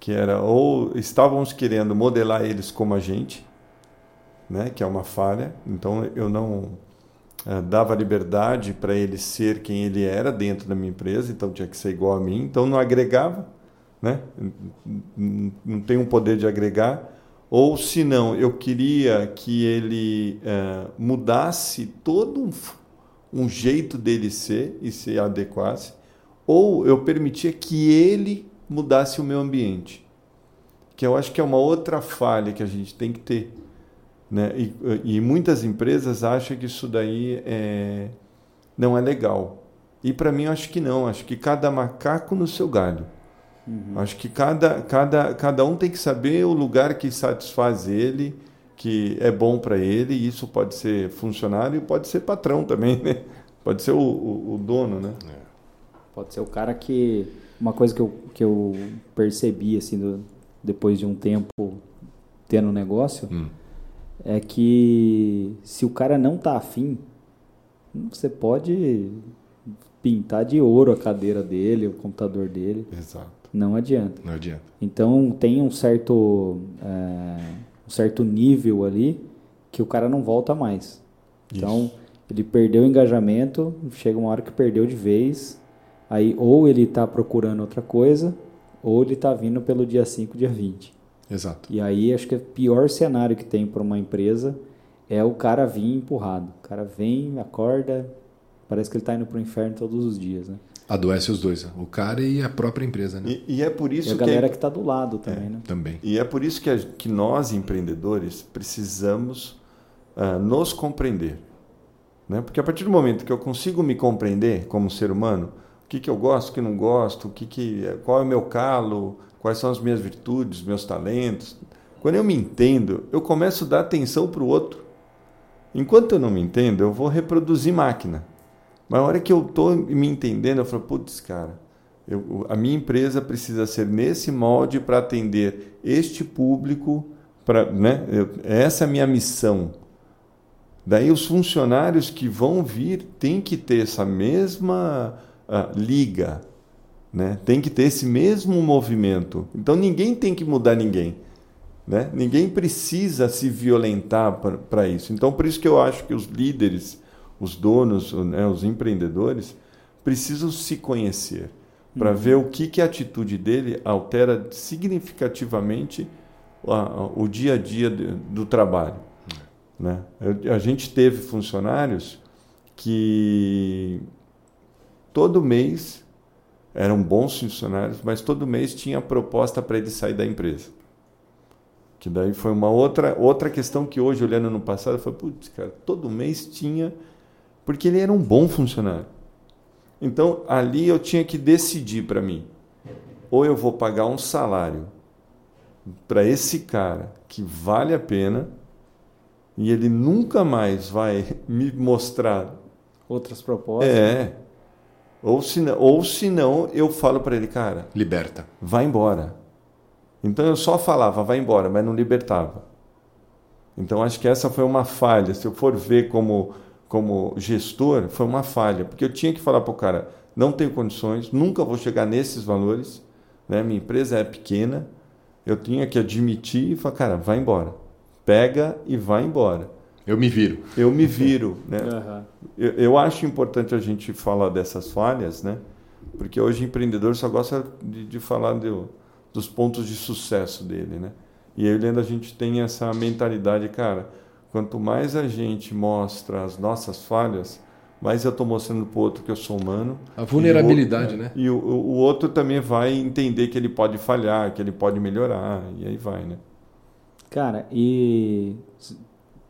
que era ou estávamos querendo modelar eles como a gente, né? que é uma falha, então eu não uh, dava liberdade para ele ser quem ele era dentro da minha empresa, então tinha que ser igual a mim, então não agregava, né? não tem um poder de agregar, ou se não, eu queria que ele uh, mudasse todo um, um jeito dele ser e se adequasse, ou eu permitia que ele mudasse o meu ambiente. Que eu acho que é uma outra falha que a gente tem que ter. Né? E, e muitas empresas acham que isso daí é, não é legal. E para mim, eu acho que não. Acho que cada macaco no seu galho. Uhum. Acho que cada, cada, cada um tem que saber o lugar que satisfaz ele, que é bom para ele. E isso pode ser funcionário e pode ser patrão também, né? Pode ser o, o, o dono, né? É. Pode ser o cara que... Uma coisa que eu, que eu percebi, assim, do, depois de um tempo tendo um negócio, hum. é que se o cara não tá afim, você pode pintar de ouro a cadeira dele, o computador dele. Exato. Não adianta. Não adianta. Então tem um certo, é, um certo nível ali que o cara não volta mais. Então Isso. ele perdeu o engajamento, chega uma hora que perdeu de vez, aí ou ele está procurando outra coisa, ou ele está vindo pelo dia 5, dia 20. Exato. E aí acho que o pior cenário que tem para uma empresa é o cara vir empurrado. O cara vem, acorda, parece que ele está indo para o inferno todos os dias, né? Adoece os dois, o cara e a própria empresa, né? E, e é por isso e a que galera que está do lado também, é, né? Também. E é por isso que, a, que nós empreendedores precisamos uh, nos compreender, né? Porque a partir do momento que eu consigo me compreender como ser humano, que, que eu gosto, o que não gosto, o que que, qual é o meu calo, quais são as minhas virtudes, meus talentos. Quando eu me entendo, eu começo a dar atenção para o outro. Enquanto eu não me entendo, eu vou reproduzir máquina. Mas na hora que eu estou me entendendo, eu falo, putz, cara, eu, a minha empresa precisa ser nesse molde para atender este público, pra, né? Eu, essa é a minha missão. Daí os funcionários que vão vir têm que ter essa mesma uh, liga, né? tem que ter esse mesmo movimento. Então ninguém tem que mudar ninguém. Né? Ninguém precisa se violentar para isso. Então, por isso que eu acho que os líderes os donos, né, os empreendedores, precisam se conhecer para uhum. ver o que, que a atitude dele altera significativamente o dia a dia do trabalho. Uhum. Né? A gente teve funcionários que todo mês eram bons funcionários, mas todo mês tinha proposta para ele sair da empresa. Que daí foi uma outra outra questão que hoje olhando no passado, foi putz, cara, todo mês tinha porque ele era um bom funcionário. Então, ali eu tinha que decidir para mim: ou eu vou pagar um salário para esse cara que vale a pena e ele nunca mais vai me mostrar outras propostas. É. Ou se não, ou se não eu falo para ele, cara, liberta. Vai embora. Então eu só falava, vai embora, mas não libertava. Então acho que essa foi uma falha. Se eu for ver como como gestor foi uma falha, porque eu tinha que falar para o cara: não tenho condições, nunca vou chegar nesses valores, né? minha empresa é pequena, eu tinha que admitir e falar: cara, vai embora, pega e vai embora. Eu me viro. Eu me viro. Né? Uhum. Eu, eu, acho importante a gente falar dessas falhas, né? porque hoje o empreendedor só gosta de, de falar de, dos pontos de sucesso dele. Né? E aí, a gente tem essa mentalidade, cara Quanto mais a gente mostra as nossas falhas, mais eu estou mostrando para o outro que eu sou humano. A vulnerabilidade, e o, né? E o, o, outro também vai entender que ele pode falhar, que ele pode melhorar, e aí vai, né? Cara, e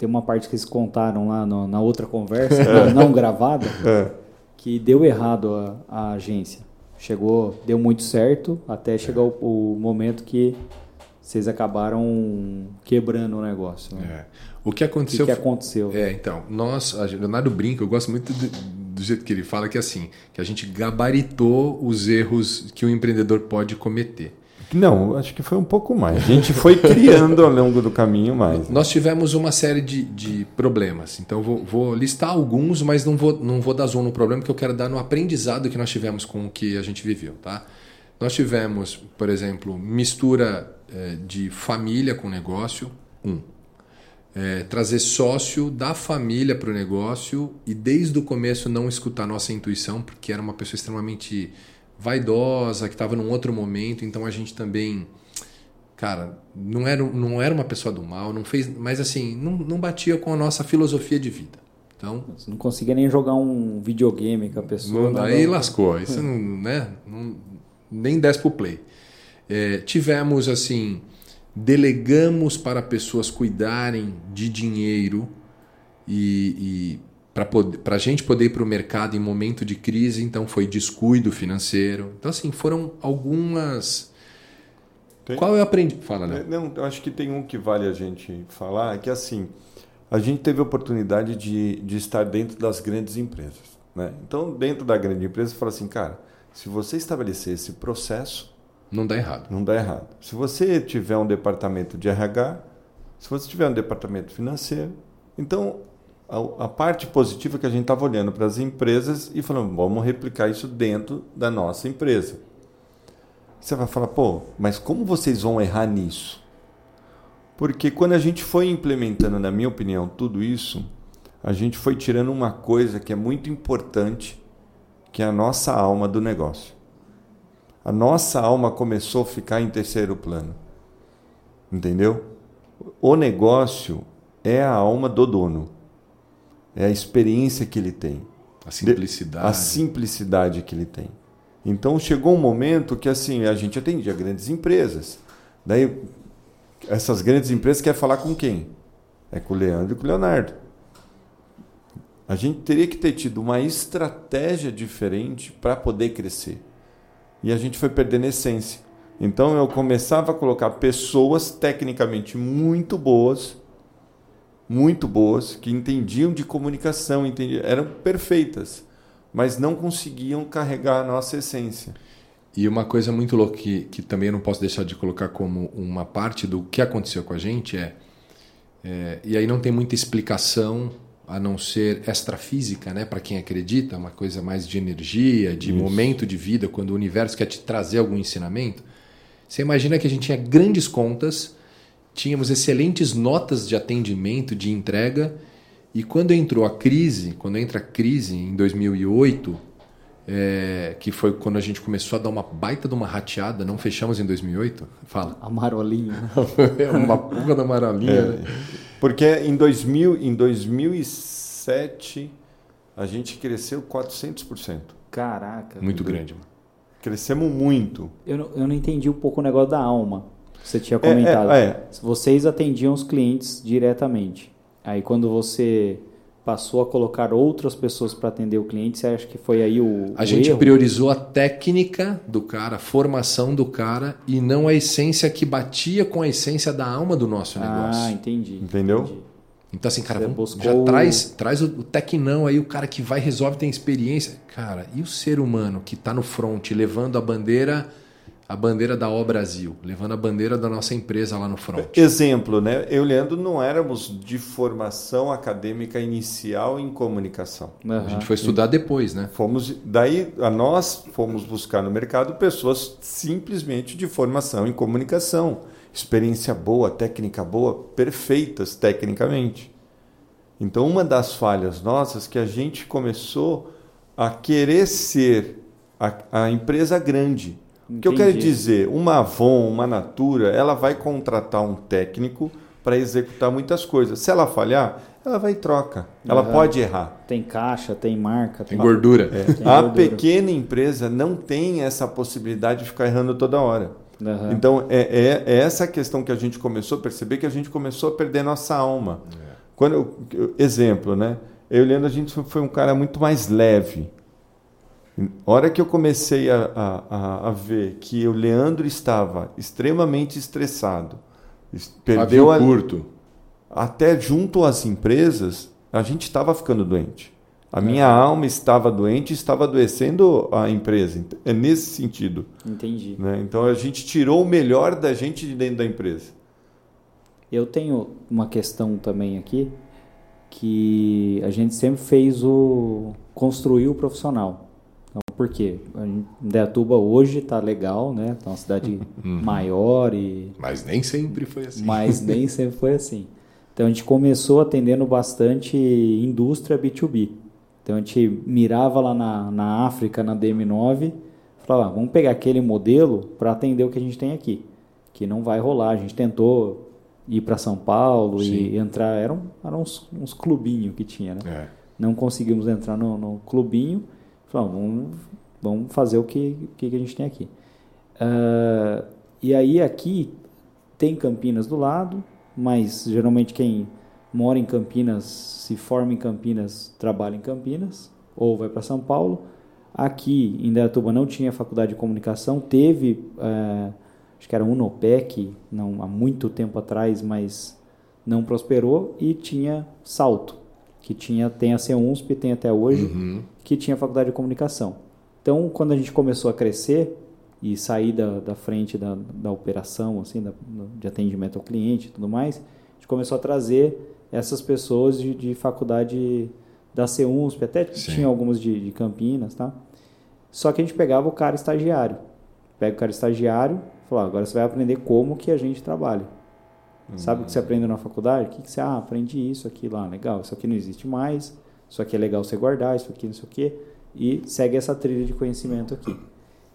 tem uma parte que eles contaram lá no, na outra conversa, é. não gravada, é. que deu errado a, a, agência. Chegou, deu muito certo, até chegar o, o momento que vocês acabaram quebrando o negócio. Né? É. O que aconteceu? O que, que aconteceu? É, então, nós, a Leonardo brinca, eu gosto muito do, do, jeito que ele fala, que é assim, que a gente gabaritou os erros que o empreendedor pode cometer. Não, acho que foi um pouco mais. A gente foi criando ao longo do caminho mais. Né? Nós tivemos uma série de, de problemas. Então, vou, vou, listar alguns, mas não vou, não vou dar zoom no problema, que eu quero dar no aprendizado que nós tivemos com o que a gente viveu. Tá? Nós tivemos, por exemplo, mistura é, de família com negócio, um é, trazer sócio da família para o negócio e desde o começo não escutar nossa intuição, porque era uma pessoa extremamente vaidosa, que estava num outro momento, então a gente também, cara, não era, não era uma pessoa do mal, não fez, mas assim, não, não batia com a nossa filosofia de vida. Então, Você não conseguia nem jogar um videogame com a pessoa. Não, aí não... lascou, isso não, né, não, nem desce pro play. É, tivemos assim delegamos para pessoas cuidarem de dinheiro e, e para a gente poder ir para o mercado em momento de crise, então foi descuido financeiro. Então, assim, foram algumas. Tem... Qual eu aprendi? Fala, né? Não, eu acho que tem um que vale a gente falar, que assim, a gente teve a oportunidade de, de estar dentro das grandes empresas. Né? Então, dentro da grande empresa, você fala assim, cara, se você estabelecer esse processo. Não dá errado. Não dá errado. Se você tiver um departamento de RH, se você tiver um departamento financeiro, então a, a parte positiva que a gente estava olhando para as empresas e falando, vamos replicar isso dentro da nossa empresa. Você vai falar, pô, mas como vocês vão errar nisso? Porque quando a gente foi implementando, na minha opinião, tudo isso, a gente foi tirando uma coisa que é muito importante, que é a nossa alma do negócio. A nossa alma começou a ficar em terceiro plano. Entendeu? O negócio é a alma do dono é a experiência que ele tem. A simplicidade. A simplicidade que ele tem. Então chegou um momento que assim a gente atendia grandes empresas. Daí essas grandes empresas querem falar com quem? É com o Leandro e com o Leonardo. A gente teria que ter tido uma estratégia diferente para poder crescer. E a gente foi perdendo essência. Então eu começava a colocar pessoas tecnicamente muito boas muito boas, que entendiam de comunicação, entendiam, eram perfeitas, mas não conseguiam carregar a nossa essência. E uma coisa muito louca que, que também eu não posso deixar de colocar como uma parte do que aconteceu com a gente é, é e aí não tem muita explicação a não ser extrafísica, né, para quem acredita, uma coisa mais de energia, de Isso. momento de vida, quando o universo quer te trazer algum ensinamento. Você imagina que a gente tinha grandes contas tínhamos excelentes notas de atendimento, de entrega, e quando entrou a crise, quando entra a crise em 2008, é, que foi quando a gente começou a dar uma baita de uma rateada, não fechamos em 2008? Fala. Amarolinha. é uma pulga da amarolinha. É, né? Porque em, 2000, em 2007 a gente cresceu 400%. Caraca. Muito grande. Mano. Crescemos muito. Eu não, eu não entendi um pouco o negócio da alma. Você tinha comentado. É, é, é. Vocês atendiam os clientes diretamente. Aí quando você passou a colocar outras pessoas para atender o cliente, você acha que foi aí o. A o gente erro? priorizou a técnica do cara, a formação do cara e não a essência que batia com a essência da alma do nosso ah, negócio. Ah, entendi. Entendeu? Entendi. Então, assim, cara, vamos, já traz, traz o, o tecnão aí, o cara que vai, resolve, tem experiência. Cara, e o ser humano que está no front, levando a bandeira a bandeira da O Brasil, levando a bandeira da nossa empresa lá no front. Exemplo, né? Eu e Leandro não éramos de formação acadêmica inicial em comunicação. Uhum. A gente foi estudar depois, né? Fomos, daí a nós fomos buscar no mercado pessoas simplesmente de formação em comunicação, experiência boa, técnica boa, perfeitas tecnicamente. Então, uma das falhas nossas que a gente começou a querer ser a, a empresa grande o que eu quero dizer, uma Avon, uma Natura, ela vai contratar um técnico para executar muitas coisas. Se ela falhar, ela vai em troca. Ela uhum. pode errar. Tem caixa, tem marca, tem, tem gordura. É. Tem a gordura. pequena empresa não tem essa possibilidade de ficar errando toda hora. Uhum. Então, é, é, é, essa questão que a gente começou a perceber que a gente começou a perder nossa alma. É. Quando eu, exemplo, né? Eu e o Leandro, a gente foi um cara muito mais leve. Hora que eu comecei a, a, a, ver que o Leandro estava extremamente estressado, perdeu a, curto. até junto às empresas, a gente estava ficando doente. A é. minha alma estava doente, estava adoecendo a empresa. É nesse sentido. Entendi. Né? Então a gente tirou o melhor da gente de dentro da empresa. Eu tenho uma questão também aqui que a gente sempre fez o construir o profissional. Por quê? Indaiatuba hoje está legal, né? Está uma cidade uhum. maior e... Mas nem sempre foi assim. Mas nem sempre foi assim. Então, a gente começou atendendo bastante indústria B2B. Então, a gente mirava lá na, na África, na DM9, falava, ah, vamos pegar aquele modelo para atender o que a gente tem aqui. Que não vai rolar. A gente tentou ir para São Paulo Sim. e entrar... Eram, eram uns, uns clubinhos que tinha, né? É. Não conseguimos entrar no, no clubinho Vamos, vamos fazer o que, que a gente tem aqui. Uh, e aí aqui tem Campinas do lado, mas geralmente quem mora em Campinas, se forma em Campinas, trabalha em Campinas ou vai para São Paulo. Aqui em Dayatuba não tinha faculdade de comunicação, teve, é, acho que era Unopec, não, há muito tempo atrás, mas não prosperou, e tinha Salto, que tinha, tem a CUNSP, tem até hoje, Uhum. que tinha faculdade de comunicação. Então, quando a gente começou a crescer e sair da, da frente da, da operação, assim, da, de atendimento ao cliente e tudo mais, a gente começou a trazer essas pessoas de, de faculdade da CUNSP, até Sim. tinha algumas de, de Campinas, tá? Só que a gente pegava o cara estagiário. Pega o cara estagiário fala, "Ah, agora você vai aprender como que a gente trabalha. Sabe o que você aprende na faculdade? O que, que você, ah, aprendi isso aqui lá, legal, isso aqui não existe mais, isso aqui é legal você guardar, isso aqui não sei o quê, e segue essa trilha de conhecimento aqui.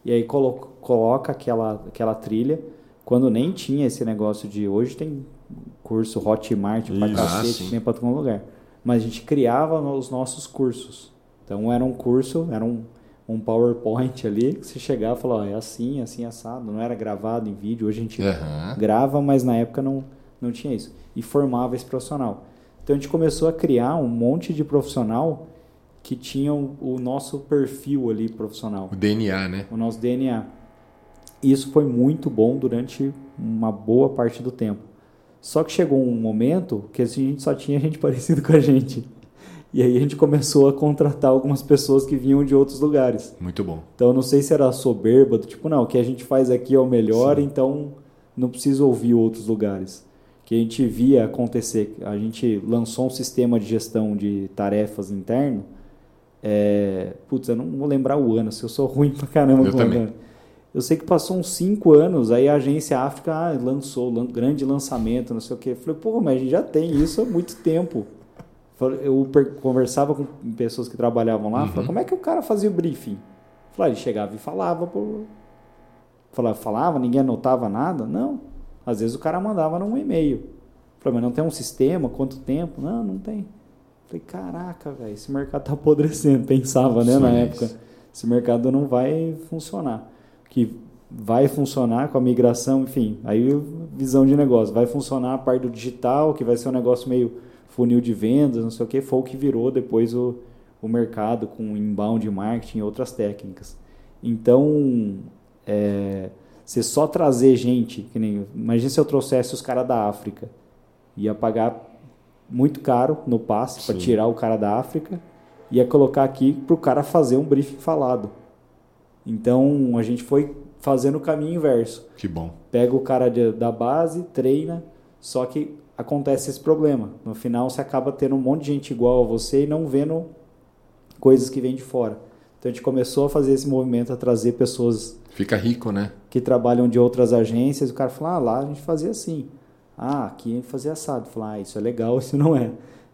E aí colo coloca aquela, aquela trilha, quando nem tinha esse negócio de hoje tem curso Hotmart pra Isso. Ah, cacete, que tem pra todo lugar. Mas a gente criava os nossos cursos. Então era um curso, era um, um PowerPoint ali, que você chegava e falava, ó, é assim, assim, assado, não era gravado em vídeo, hoje a gente Aham. grava, mas na época não, não tinha isso. E formava esse profissional. Então a gente começou a criar um monte de profissional que tinham o nosso perfil ali profissional, O DNA, né? o nosso DNA. E isso foi muito bom durante uma boa parte do tempo. Só que chegou um momento que assim, a gente só tinha gente parecida com a gente. E aí a gente começou a contratar algumas pessoas que vinham de outros lugares. Muito bom. Então eu não sei se era soberba, do tipo, não, o que a gente faz aqui é o melhor, então não preciso ouvir outros lugares. Que a gente via acontecer, a gente lançou um sistema de gestão de tarefas interno. É, putz, eu não vou lembrar o ano, se eu sou ruim pra caramba. Eu também. ano. Eu sei que passou uns 5 anos, aí a agência África ah, lançou, lan- grande lançamento, não sei o quê. Eu falei, pô, mas a gente já tem isso há muito tempo. Eu conversava com pessoas que trabalhavam lá, falei, como é que o cara fazia o briefing? Falei, ele chegava e falava, pro... falava, falava, ninguém anotava nada? Não. Às vezes o cara mandava num e-mail. Falei, mas não tem um sistema? Quanto tempo? Não, não tem. Falei, caraca, velho, esse mercado tá apodrecendo. Pensava, né, na Sim, época. isso. Esse mercado não vai funcionar. Que vai funcionar com a migração, enfim, aí visão de negócio. Vai funcionar a parte do digital, que vai ser um negócio meio funil de vendas, não sei o que, foi o que virou depois o, o mercado com inbound marketing e outras técnicas. Então, é, você só trazer gente, que nem, imagina se eu trouxesse os caras da África, ia pagar muito caro no passe para tirar o cara da África, ia colocar aqui para o cara fazer um briefing falado. Então, a gente foi fazendo o caminho inverso Que bom. pega o cara de- da base, treina, só que acontece esse problema. No final você acaba tendo um monte de gente igual a você e não vendo coisas que vêm de fora. Então a gente começou a fazer esse movimento, a trazer pessoas Fica rico, né? Que trabalham de outras agências. O cara falou, ah, lá a gente fazia assim. Ah, aqui a gente fazia assado. Falar, ah, isso é legal, isso não é.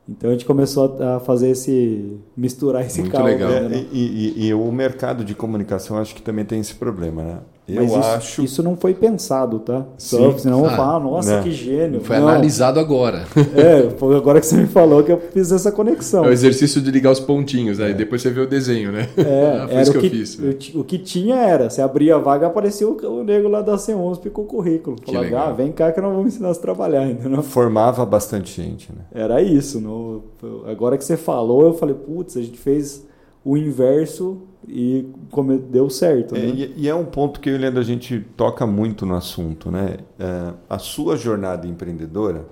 Então a gente começou a fazer esse, misturar esse Muito caldo. legal. né, né? e, e- e o mercado de comunicação acho que também tem esse problema, né? Eu Mas isso, acho. isso não foi pensado, tá? Só, Sim. senão eu vou Ah, falar, nossa, né? que gênio. Foi Não. analisado agora. É, foi agora que você me falou que eu fiz essa conexão. É o exercício de ligar os pontinhos. Aí depois você vê o desenho, né? É, Ah, foi era isso o que eu fiz. o ti- o que tinha era, você abria a vaga, aparecia o, o nego lá da C11 com o currículo. Falava, ah, vem cá que nós vamos ensinar a trabalhar, entendeu? Formava bastante gente, né? Era isso. No, agora que você falou, eu falei, putz, a gente fez o inverso e come- deu certo, É, né? e, e é um ponto que eu e o Leandro a gente toca muito no assunto, né? É, a sua jornada empreendedora,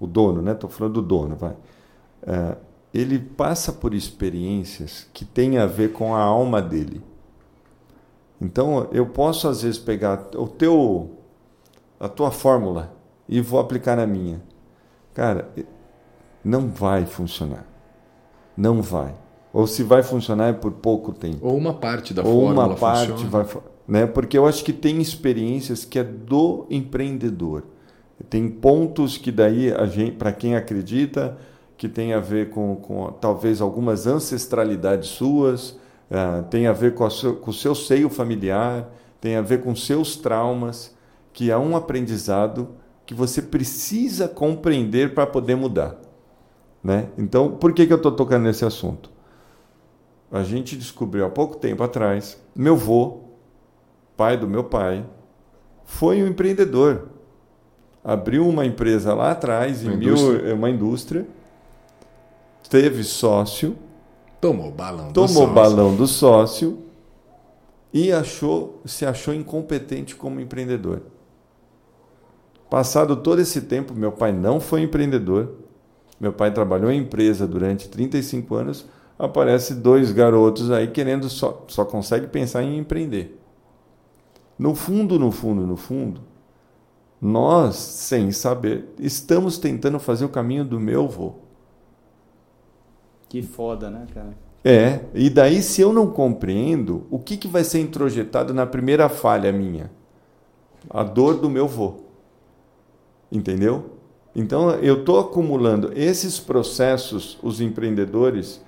o dono, né? Estou falando do dono, vai. É, ele passa por experiências que têm a ver com a alma dele. Então, eu posso às vezes pegar o teu, a tua fórmula e vou aplicar na minha. Cara, não vai funcionar. Não vai. Ou se vai funcionar é por pouco tempo. Ou uma parte da ou fórmula uma parte funciona. vai né? Porque eu acho que tem experiências que é do empreendedor. Tem pontos que daí a gente para quem acredita que tem a ver com, com talvez algumas ancestralidades suas ah, tem a ver com, a seu, com o seu seio familiar tem a ver com seus traumas que é um aprendizado que você precisa compreender para poder mudar né? Então por que que eu estou tocando nesse assunto a gente descobriu há pouco tempo atrás, meu avô, pai do meu pai, foi um empreendedor. abriu uma empresa lá atrás, Uma em mil, indústria. uma indústria, teve sócio, Tomou o balão. do tomou sócio. balão do sócio e achou, se achou incompetente como empreendedor. Passado todo esse tempo, meu pai não foi empreendedor. Meu pai trabalhou em empresa durante 35 anos. Aparece dois garotos aí querendo só, só consegue pensar em empreender. No fundo, no fundo, no fundo, nós, sem saber, estamos tentando fazer o caminho do meu avô. Que foda, né, cara? É, e daí se eu não compreendo, o que, que vai ser introjetado na primeira falha minha? A dor do meu vô. Entendeu? Então eu estou acumulando esses processos, os empreendedores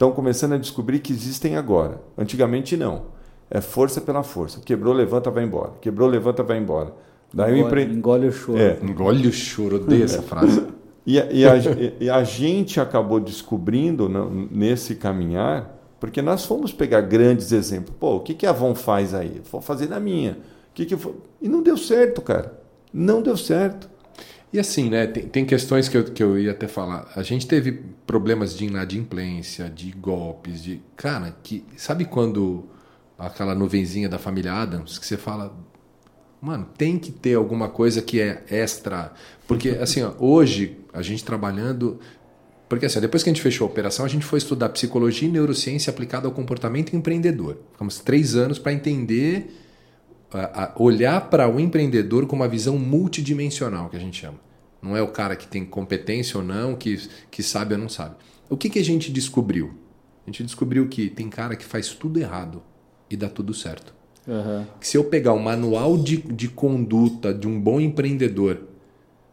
estão começando a descobrir que existem agora. Antigamente não. É força pela força. Quebrou, levanta, vai embora. Quebrou, levanta, vai embora. Daí o Engole, empre... engole o choro. É. Engole o choro, odeio essa frase. E, a- e a, e a gente acabou descobrindo nesse caminhar, porque nós fomos pegar grandes exemplos. Pô, o que, que a Avon faz aí? Vou fazer na minha. O que que eu vou- E não deu certo, cara. Não deu certo. E assim, né? Tem, tem questões que eu, que eu ia até falar. A gente teve problemas de inadimplência, de golpes, de. Cara, que. Sabe quando aquela nuvenzinha da família Adams que você fala. Mano, tem que ter alguma coisa que é extra. Porque, assim, ó, hoje, a gente trabalhando. Porque, assim, depois que a gente fechou a operação, a gente foi estudar psicologia e neurociência aplicada ao comportamento empreendedor. Ficamos três anos para entender a- a- olhar para o empreendedor com uma visão multidimensional, que a gente chama. Não é o cara que tem competência ou não, que, que sabe ou não sabe. O que, que a gente descobriu? A gente descobriu que tem cara que faz tudo errado e dá tudo certo. Aham. Que se eu pegar o manual de, de conduta de um bom empreendedor,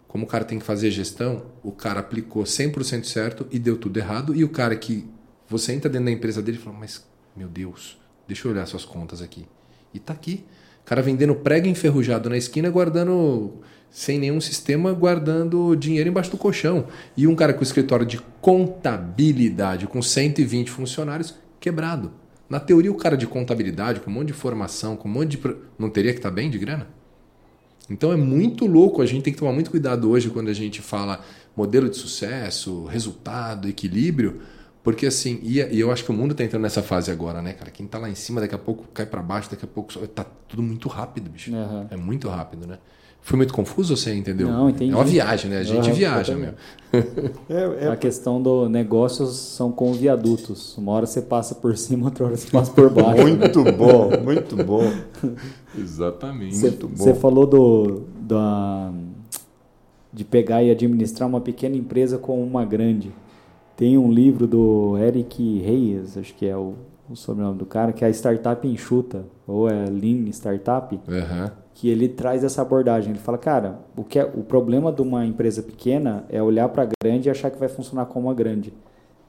como o cara tem que fazer gestão, o cara aplicou 100% certo e deu tudo errado. E o cara que você entra dentro da empresa dele e fala: Mas, meu Deus, deixa eu olhar suas contas aqui. E tá aqui. Cara vendendo prego enferrujado na esquina, guardando, sem nenhum sistema, guardando dinheiro embaixo do colchão. E um cara com escritório de contabilidade, com 120 funcionários, quebrado. Na teoria, o cara de contabilidade, com um monte de formação, com um monte de. Não teria que estar bem de grana? Então é muito louco, a gente tem que tomar muito cuidado hoje quando a gente fala modelo de sucesso, resultado, equilíbrio, porque assim, e, e eu acho que o mundo tá entrando nessa fase agora, né, cara? Quem tá lá em cima daqui a pouco cai para baixo, daqui a pouco tá tudo muito rápido, bicho. Aham. É muito rápido, né? Foi muito confuso ou você entendeu? Não, entendi. É uma viagem, né? A gente Aham, viaja, meu. totalmente. É, é A questão do negócios são com viadutos. Uma hora você passa por cima, outra hora você passa por baixo. muito bom, muito bom. Exatamente. Você, muito bom. você falou do, da, de pegar e administrar uma pequena empresa com uma grande. Tem um livro do Eric Reyes, acho que é o, o sobrenome do cara, que é a Startup Enxuta, ou é Lean Startup, Aham. que ele traz essa abordagem. Ele fala, cara, o, que é, o problema de uma empresa pequena é olhar para a grande e achar que vai funcionar como a grande.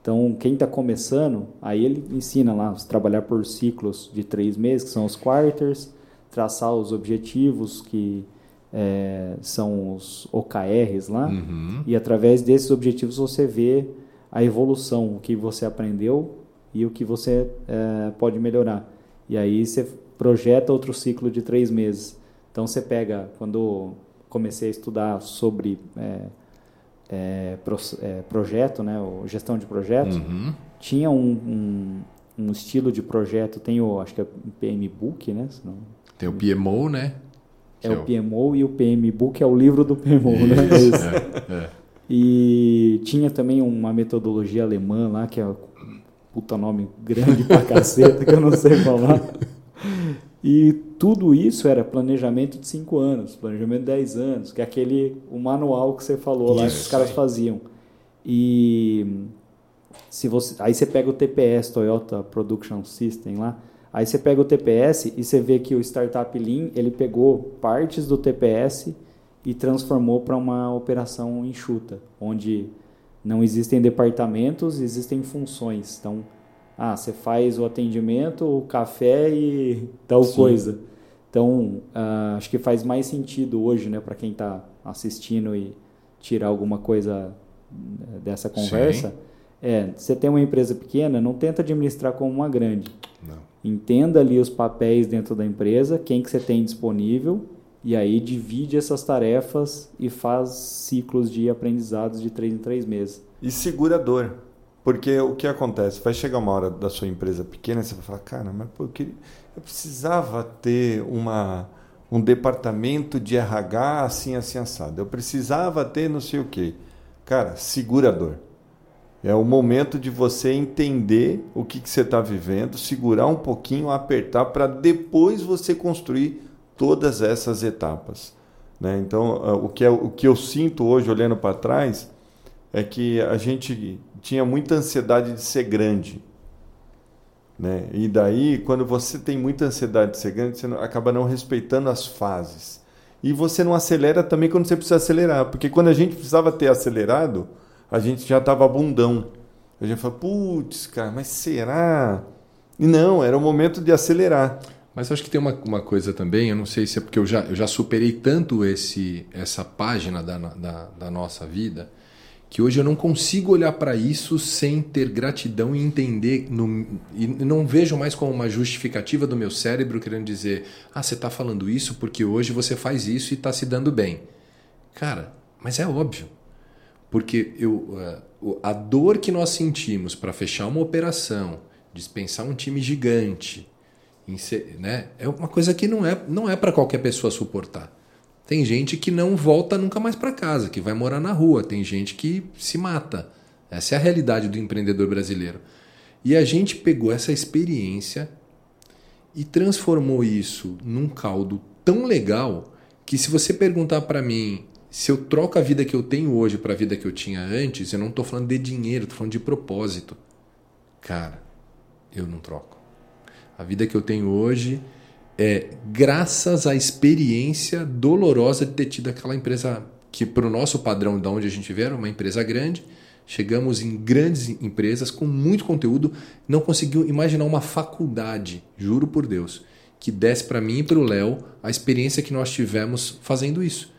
Então, quem está começando, aí ele ensina lá, trabalhar por ciclos de três meses, que são os quarters, traçar os objetivos, que é, são os OKRs lá, Uhum. e através desses objetivos você vê a evolução, o que você aprendeu e o que você é, pode melhorar. E aí você projeta outro ciclo de três meses. Então você pega, quando comecei a estudar sobre é, é, pro- é, projeto, né, gestão de projetos, Uhum. tinha um, um, um estilo de projeto, tem o, acho que é o PM Book, né? se não- Tem o PMO, né? É Que o PMO e o PM Book é o livro do PMO, né? É isso. É, é. E tinha também uma metodologia alemã lá, que é um puta nome grande pra caceta, que eu não sei falar. E tudo isso era planejamento de 5 anos, planejamento de 10 anos, que é aquele o manual que você falou lá que os caras faziam. E se você, aí você pega o TPS, Toyota Production System lá, aí você pega o TPS e você vê que o Startup Lean, ele pegou partes do TPS e transformou para uma operação enxuta, onde não existem departamentos, existem funções. Então, ah, você faz o atendimento, o café e tal Sim. coisa. Então, ah, acho que faz mais sentido hoje, né, para quem está assistindo e tirar alguma coisa eh, dessa conversa. É, você tem uma empresa pequena, não tenta administrar como uma grande. Não. Entenda ali os papéis dentro da empresa, quem que você tem disponível E aí divide essas tarefas e faz ciclos de aprendizados de três em três meses. E segura a dor. Porque o que acontece? Vai chegar uma hora da sua empresa pequena e você vai falar, cara, mas pô, eu, queria... eu precisava ter uma, um departamento de RH assim, assim, assado. Eu precisava ter não sei o quê. Cara, segura a dor. É o momento de você entender o que, que você está vivendo, segurar um pouquinho, apertar, para depois você construir todas essas etapas. Né? Então, ah, o que, é, o que eu sinto hoje, olhando para trás, é que a gente tinha muita ansiedade de ser grande. Né? E daí, quando você tem muita ansiedade de ser grande, você acaba não respeitando as fases. E você não acelera também quando você precisa acelerar. Porque quando a gente precisava ter acelerado, a gente já estava bundão. A gente fala, putz, cara, mas será? E não, era o momento de acelerar. Mas acho que tem uma, uma coisa também, eu não sei se é porque eu já, eu já superei tanto esse, essa página da, da, da nossa vida, que hoje eu não consigo olhar para isso sem ter gratidão e entender, no, e não vejo mais como uma justificativa do meu cérebro querendo dizer: ah, você está falando isso porque hoje você faz isso e está se dando bem. Cara, mas é óbvio. Porque eu, a dor que nós sentimos para fechar uma operação, dispensar um time gigante, né, é uma coisa que não é, não é para qualquer pessoa suportar. Tem gente que não volta nunca mais para casa, que vai morar na rua. Tem gente que se mata. Essa é a realidade do empreendedor brasileiro. E a gente pegou essa experiência e transformou isso num caldo tão legal que se você perguntar para mim se eu troco a vida que eu tenho hoje para a vida que eu tinha antes, eu não estou falando de dinheiro, estou falando de propósito. Cara, eu não troco. A vida que eu tenho hoje é, graças à experiência dolorosa de ter tido aquela empresa que, para o nosso padrão de onde a gente veio, era uma empresa grande. Chegamos em grandes empresas com muito conteúdo, não conseguiu imaginar uma faculdade, juro por Deus, que desse para mim e para o Léo a experiência que nós tivemos fazendo isso.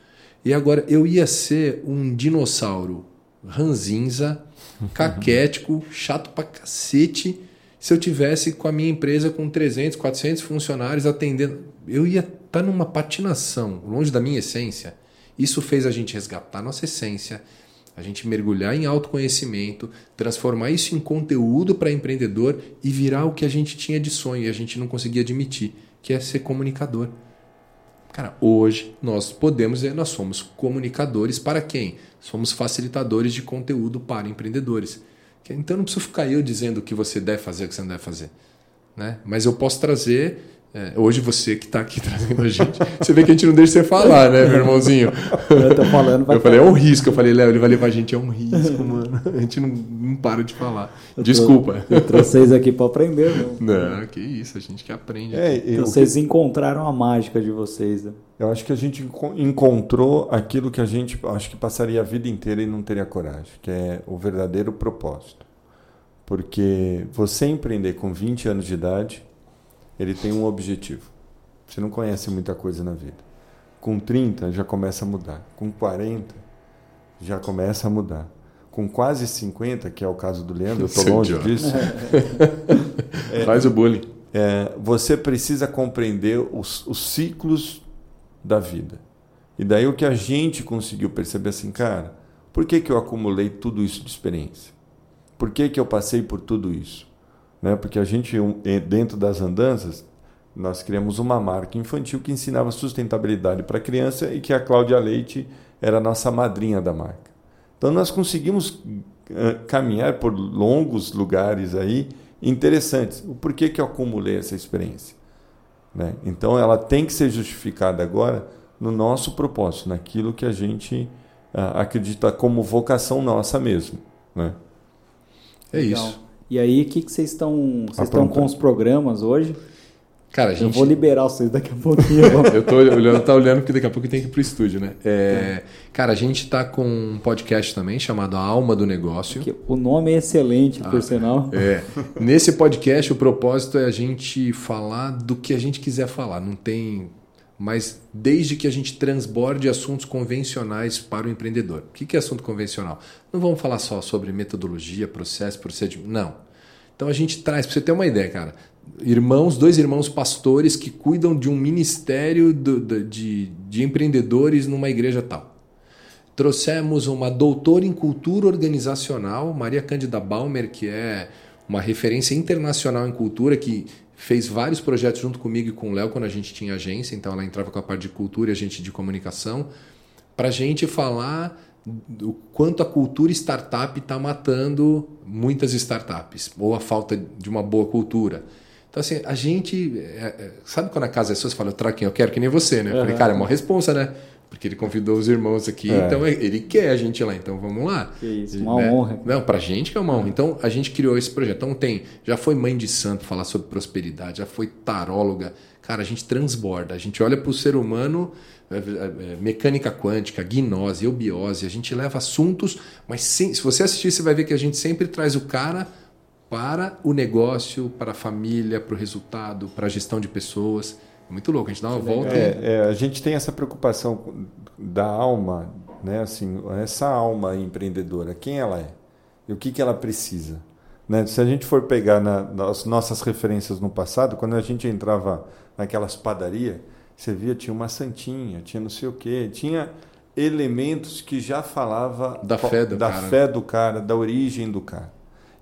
E agora eu ia ser um dinossauro ranzinza, caquético, chato pra cacete, se eu tivesse com a minha empresa com 300, 400 funcionários atendendo. Eu ia estar tá numa patinação, longe da minha essência. Isso fez a gente resgatar nossa essência, a gente mergulhar em autoconhecimento, transformar isso em conteúdo para empreendedor e virar o que a gente tinha de sonho e a gente não conseguia admitir, que é ser comunicador. Cara, hoje nós podemos dizer, nós somos comunicadores para quem? Somos facilitadores de conteúdo para empreendedores. Então não preciso ficar eu dizendo o que você deve fazer, o que você não deve fazer. Né? Mas eu posso trazer. É, hoje você que está aqui trazendo a gente, você vê que a gente não deixa você falar, né, meu irmãozinho? Eu tô falando, Eu falei, é um risco. Eu falei, Léo, ele vai levar a gente, é um risco, mano. A gente não, não para de falar. Eu Desculpa. Tô, eu trouxe vocês aqui para aprender, não. Não, que isso, a gente que aprende. É, então, vocês que... encontraram a mágica de vocês, né? Eu acho que a gente encontrou aquilo que a gente acho que passaria a vida inteira e não teria coragem, que é o verdadeiro propósito. Porque você empreender com 20 anos de idade, ele tem um objetivo. Você não conhece muita coisa na vida. Com 30 já começa a mudar. Com 40 já começa a mudar. Com quase 50, que é o caso do Leandro, eu estou longe disso. é, Faz o bullying. É, você precisa compreender os, os ciclos da vida. E daí o que a gente conseguiu perceber assim, cara, por que, que eu acumulei tudo isso de experiência? Por que, que eu passei por tudo isso? Né? Porque a gente, dentro das andanças, nós criamos uma marca infantil que ensinava sustentabilidade para a criança e que a Cláudia Leite era a nossa madrinha da marca. Então nós conseguimos caminhar por longos lugares aí interessantes. O porquê que eu acumulei essa experiência? Né? Então ela tem que ser justificada agora no nosso propósito, naquilo que a gente uh, acredita como vocação nossa mesmo. Né? É Legal. isso. E aí, o que, que vocês estão. Vocês estão com os programas hoje? Cara, a gente... Eu vou liberar vocês daqui a pouquinho. eu tô olhando, tá olhando porque daqui a pouco tem que ir pro estúdio, né? É, é. Cara, a gente tá com um podcast também chamado A Alma do Negócio. o nome é excelente, ah, por sinal. É. Nesse podcast, o propósito é a gente falar do que a gente quiser falar. Não tem. Mas desde que a gente transborde assuntos convencionais para o empreendedor. O que é assunto convencional? Não vamos falar só sobre metodologia, processo, procedimento. Não. Então a gente traz, para você ter uma ideia, cara, irmãos, dois irmãos pastores que cuidam de um ministério do, do, de, de empreendedores numa igreja tal. Trouxemos uma doutora em cultura organizacional, Maria Cândida Balmer, que é uma referência internacional em cultura, que fez vários projetos junto comigo e com o Léo quando a gente tinha agência, então ela entrava com a parte de cultura e a gente de comunicação, para a gente falar do quanto a cultura startup está matando muitas startups, ou a falta de uma boa cultura. Então, assim, a gente. É, é, sabe quando a casa é sua, você fala, eu trago quem eu quero, que nem você, né? Eu falei, cara, é uma responsa, né? Porque ele convidou os irmãos aqui, é. então ele quer a gente lá, então vamos lá. Que isso, uma né? honra. Não, pra gente que é uma honra. Então a gente criou esse projeto. Então tem, já foi mãe de santo falar sobre prosperidade, já foi taróloga. Cara, a gente transborda, a gente olha para o ser humano, é, é, é, mecânica quântica, gnose, eubiose, a gente leva assuntos, mas sem, se você assistir, você vai ver que a gente sempre traz o cara para o negócio, para a família, para o resultado, para a gestão de pessoas. É muito louco, a gente dá uma volta. É, é, a gente tem essa preocupação da alma, né? Assim, essa alma empreendedora, quem ela é e o que, que ela precisa. Né? Se a gente for pegar na, nas nossas referências no passado, quando a gente entrava naquelas padarias, você via tinha uma santinha, tinha não sei o quê, tinha elementos que já falava da fé do da cara. fé do cara, da origem do cara.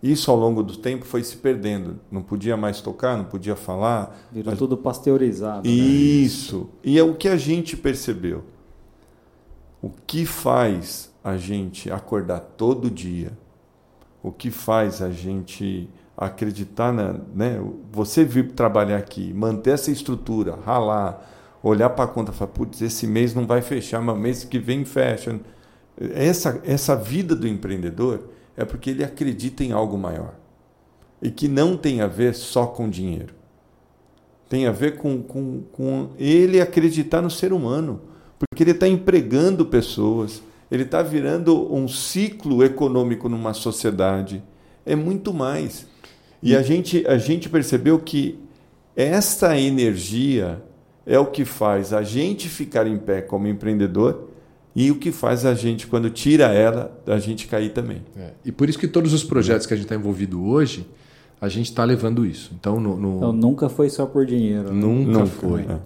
Isso ao longo do tempo foi se perdendo. Não podia mais tocar, não podia falar. Virou mas... tudo pasteurizado. Né? Isso. Né? E é o que a gente percebeu. O que faz a gente acordar todo dia? O que faz a gente acreditar na, né? Você vir trabalhar aqui, manter essa estrutura, ralar, olhar para a conta, e falar, putz, esse mês não vai fechar, mas mês que vem fecha. Essa essa vida do empreendedor é porque ele acredita em algo maior. E que não tem a ver só com dinheiro. Tem a ver com, com, com ele acreditar no ser humano. Porque ele está empregando pessoas, ele está virando um ciclo econômico numa sociedade. É muito mais. E a gente, a gente percebeu que essa energia é o que faz a gente ficar em pé como empreendedor e o que faz a gente, quando tira ela, a gente cair também. É. E por isso que todos os projetos que a gente está envolvido hoje, a gente está levando isso. Então, no, no... então, nunca foi só por dinheiro. Né? Nunca, foi. É.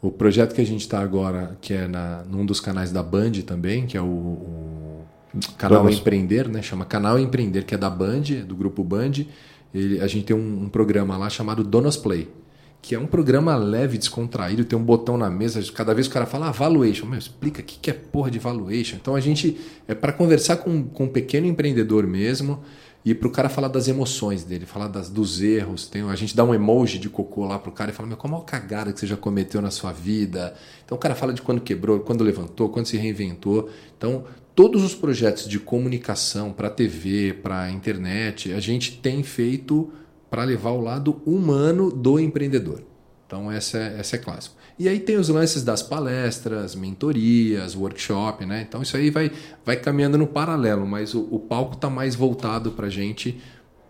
O projeto que a gente está agora, que é na, num dos canais da Band também, que é o, o canal Vamos. Empreender, né? Chama Canal Empreender, que é da Band, do grupo Band. Ele, a gente tem um, um programa lá chamado Donos Play que é um programa leve, descontraído, tem um botão na mesa, cada vez o cara fala ah, valuation, meu, explica o que é porra de valuation. Então a gente é para conversar com, com um pequeno empreendedor mesmo e para o cara falar das emoções dele, falar das, dos erros. Tem, a gente dá um emoji de cocô lá pro cara e fala, meu, qual a maior cagada que você já cometeu na sua vida? Então o cara fala de quando quebrou, quando levantou, quando se reinventou. Então todos os projetos de comunicação para TV, para internet, a gente tem feito para levar o lado humano do empreendedor. Então, essa é, essa é clássico. E aí tem os lances das palestras, mentorias, workshop, né? Então, isso aí vai, vai caminhando no paralelo, mas o, o palco está mais voltado para a gente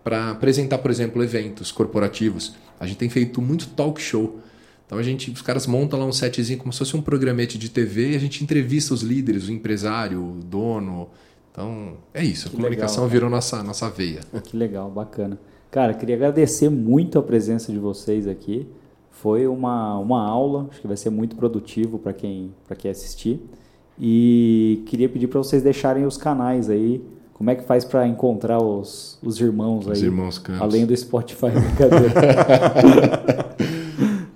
para apresentar, por exemplo, eventos corporativos. A gente tem feito muito talk show. Então, a gente, os caras montam lá um setzinho como se fosse um programete de TV e a gente entrevista os líderes, o empresário, o dono. Então, é isso. A que comunicação legal, virou nossa, nossa veia. Que legal, bacana. Cara, queria agradecer muito a presença de vocês aqui. Foi uma, uma aula, acho que vai ser muito produtivo para quem, quem assistir. E queria pedir para vocês deixarem os canais aí. Como é que faz para encontrar os, os irmãos os aí? irmãos Campos. Além do Spotify.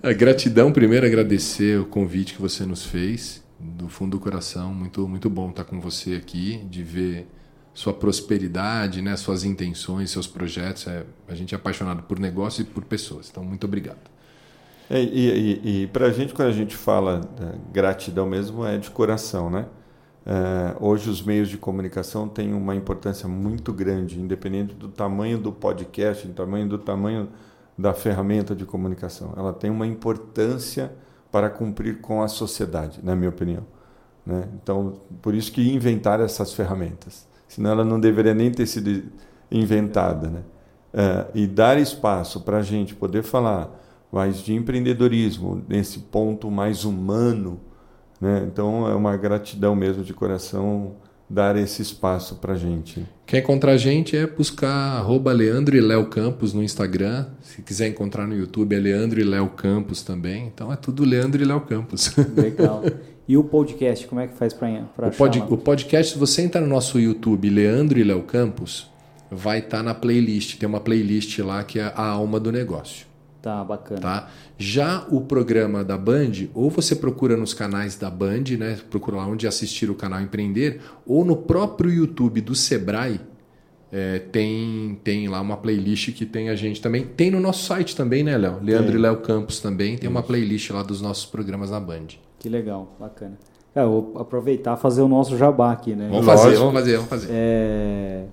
é, gratidão, primeiro agradecer o convite que você nos fez. Do fundo do coração, muito, muito bom estar com você aqui, de ver sua prosperidade, né, suas intenções, seus projetos. É, a gente é apaixonado por negócio e por pessoas. Então, muito obrigado. É, e, e, e para a gente, quando a gente fala gratidão mesmo, é de coração, né? É, hoje os meios de comunicação têm uma importância muito grande, independente do tamanho do podcast, do tamanho do tamanho da ferramenta de comunicação. Ela tem uma importância para cumprir com a sociedade, na minha opinião. Né? Então, por isso que inventar essas ferramentas senão ela não deveria nem ter sido inventada. Né? É, e dar espaço para a gente poder falar mais de empreendedorismo, nesse ponto mais humano. Né? Então é uma gratidão mesmo de coração dar esse espaço para a gente. Quer encontrar a gente é buscar arroba Leandro e Léo Campos no Instagram. Se quiser encontrar no YouTube é Leandro e Léo Campos também. Então é tudo Leandro e Léo Campos. Legal. E o podcast, como é que faz para o, pod, o podcast, se você entrar no nosso YouTube, Leandro e Léo Campos, vai estar tá na playlist. Tem uma playlist lá que é a alma do negócio. Tá, bacana. Tá? Já o programa da Band, ou você procura nos canais da Band, né? Procura lá onde assistir o canal Empreender, ou no próprio YouTube do Sebrae, é, tem, tem lá uma playlist que tem a gente também. Tem no nosso site também, né, Léo? Leandro é. e Léo Campos também. Tem uma playlist lá dos nossos programas na Band. Que legal, bacana. É, vou aproveitar e fazer o nosso jabá aqui, né? Vamos fazer, vamos fazer, vamos fazer. É,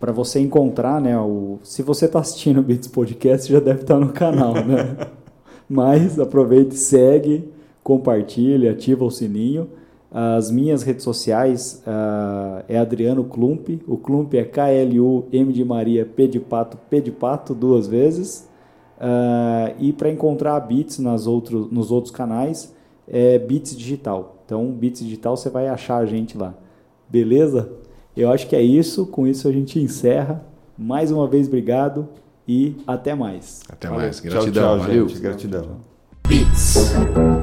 para você encontrar, né? O, se você está assistindo o Beats Podcast, já deve estar tá no canal, né? Mas aproveite, segue, compartilha, ativa o sininho. As minhas redes sociais uh, é Adriano Klump. O Klump é K-L-U-M de Maria, P de Pato, P de Pato, duas vezes. Uh, e para encontrar a Beats nas outros, nos outros canais, é Bits Digital. Então, Bits Digital você vai achar a gente lá. Beleza? Eu acho que é isso. Com isso a gente encerra. Mais uma vez, obrigado e até mais. Até Valeu. mais. Gratidão. Tchau, tchau, Valeu. Gente. Gratidão. Bits.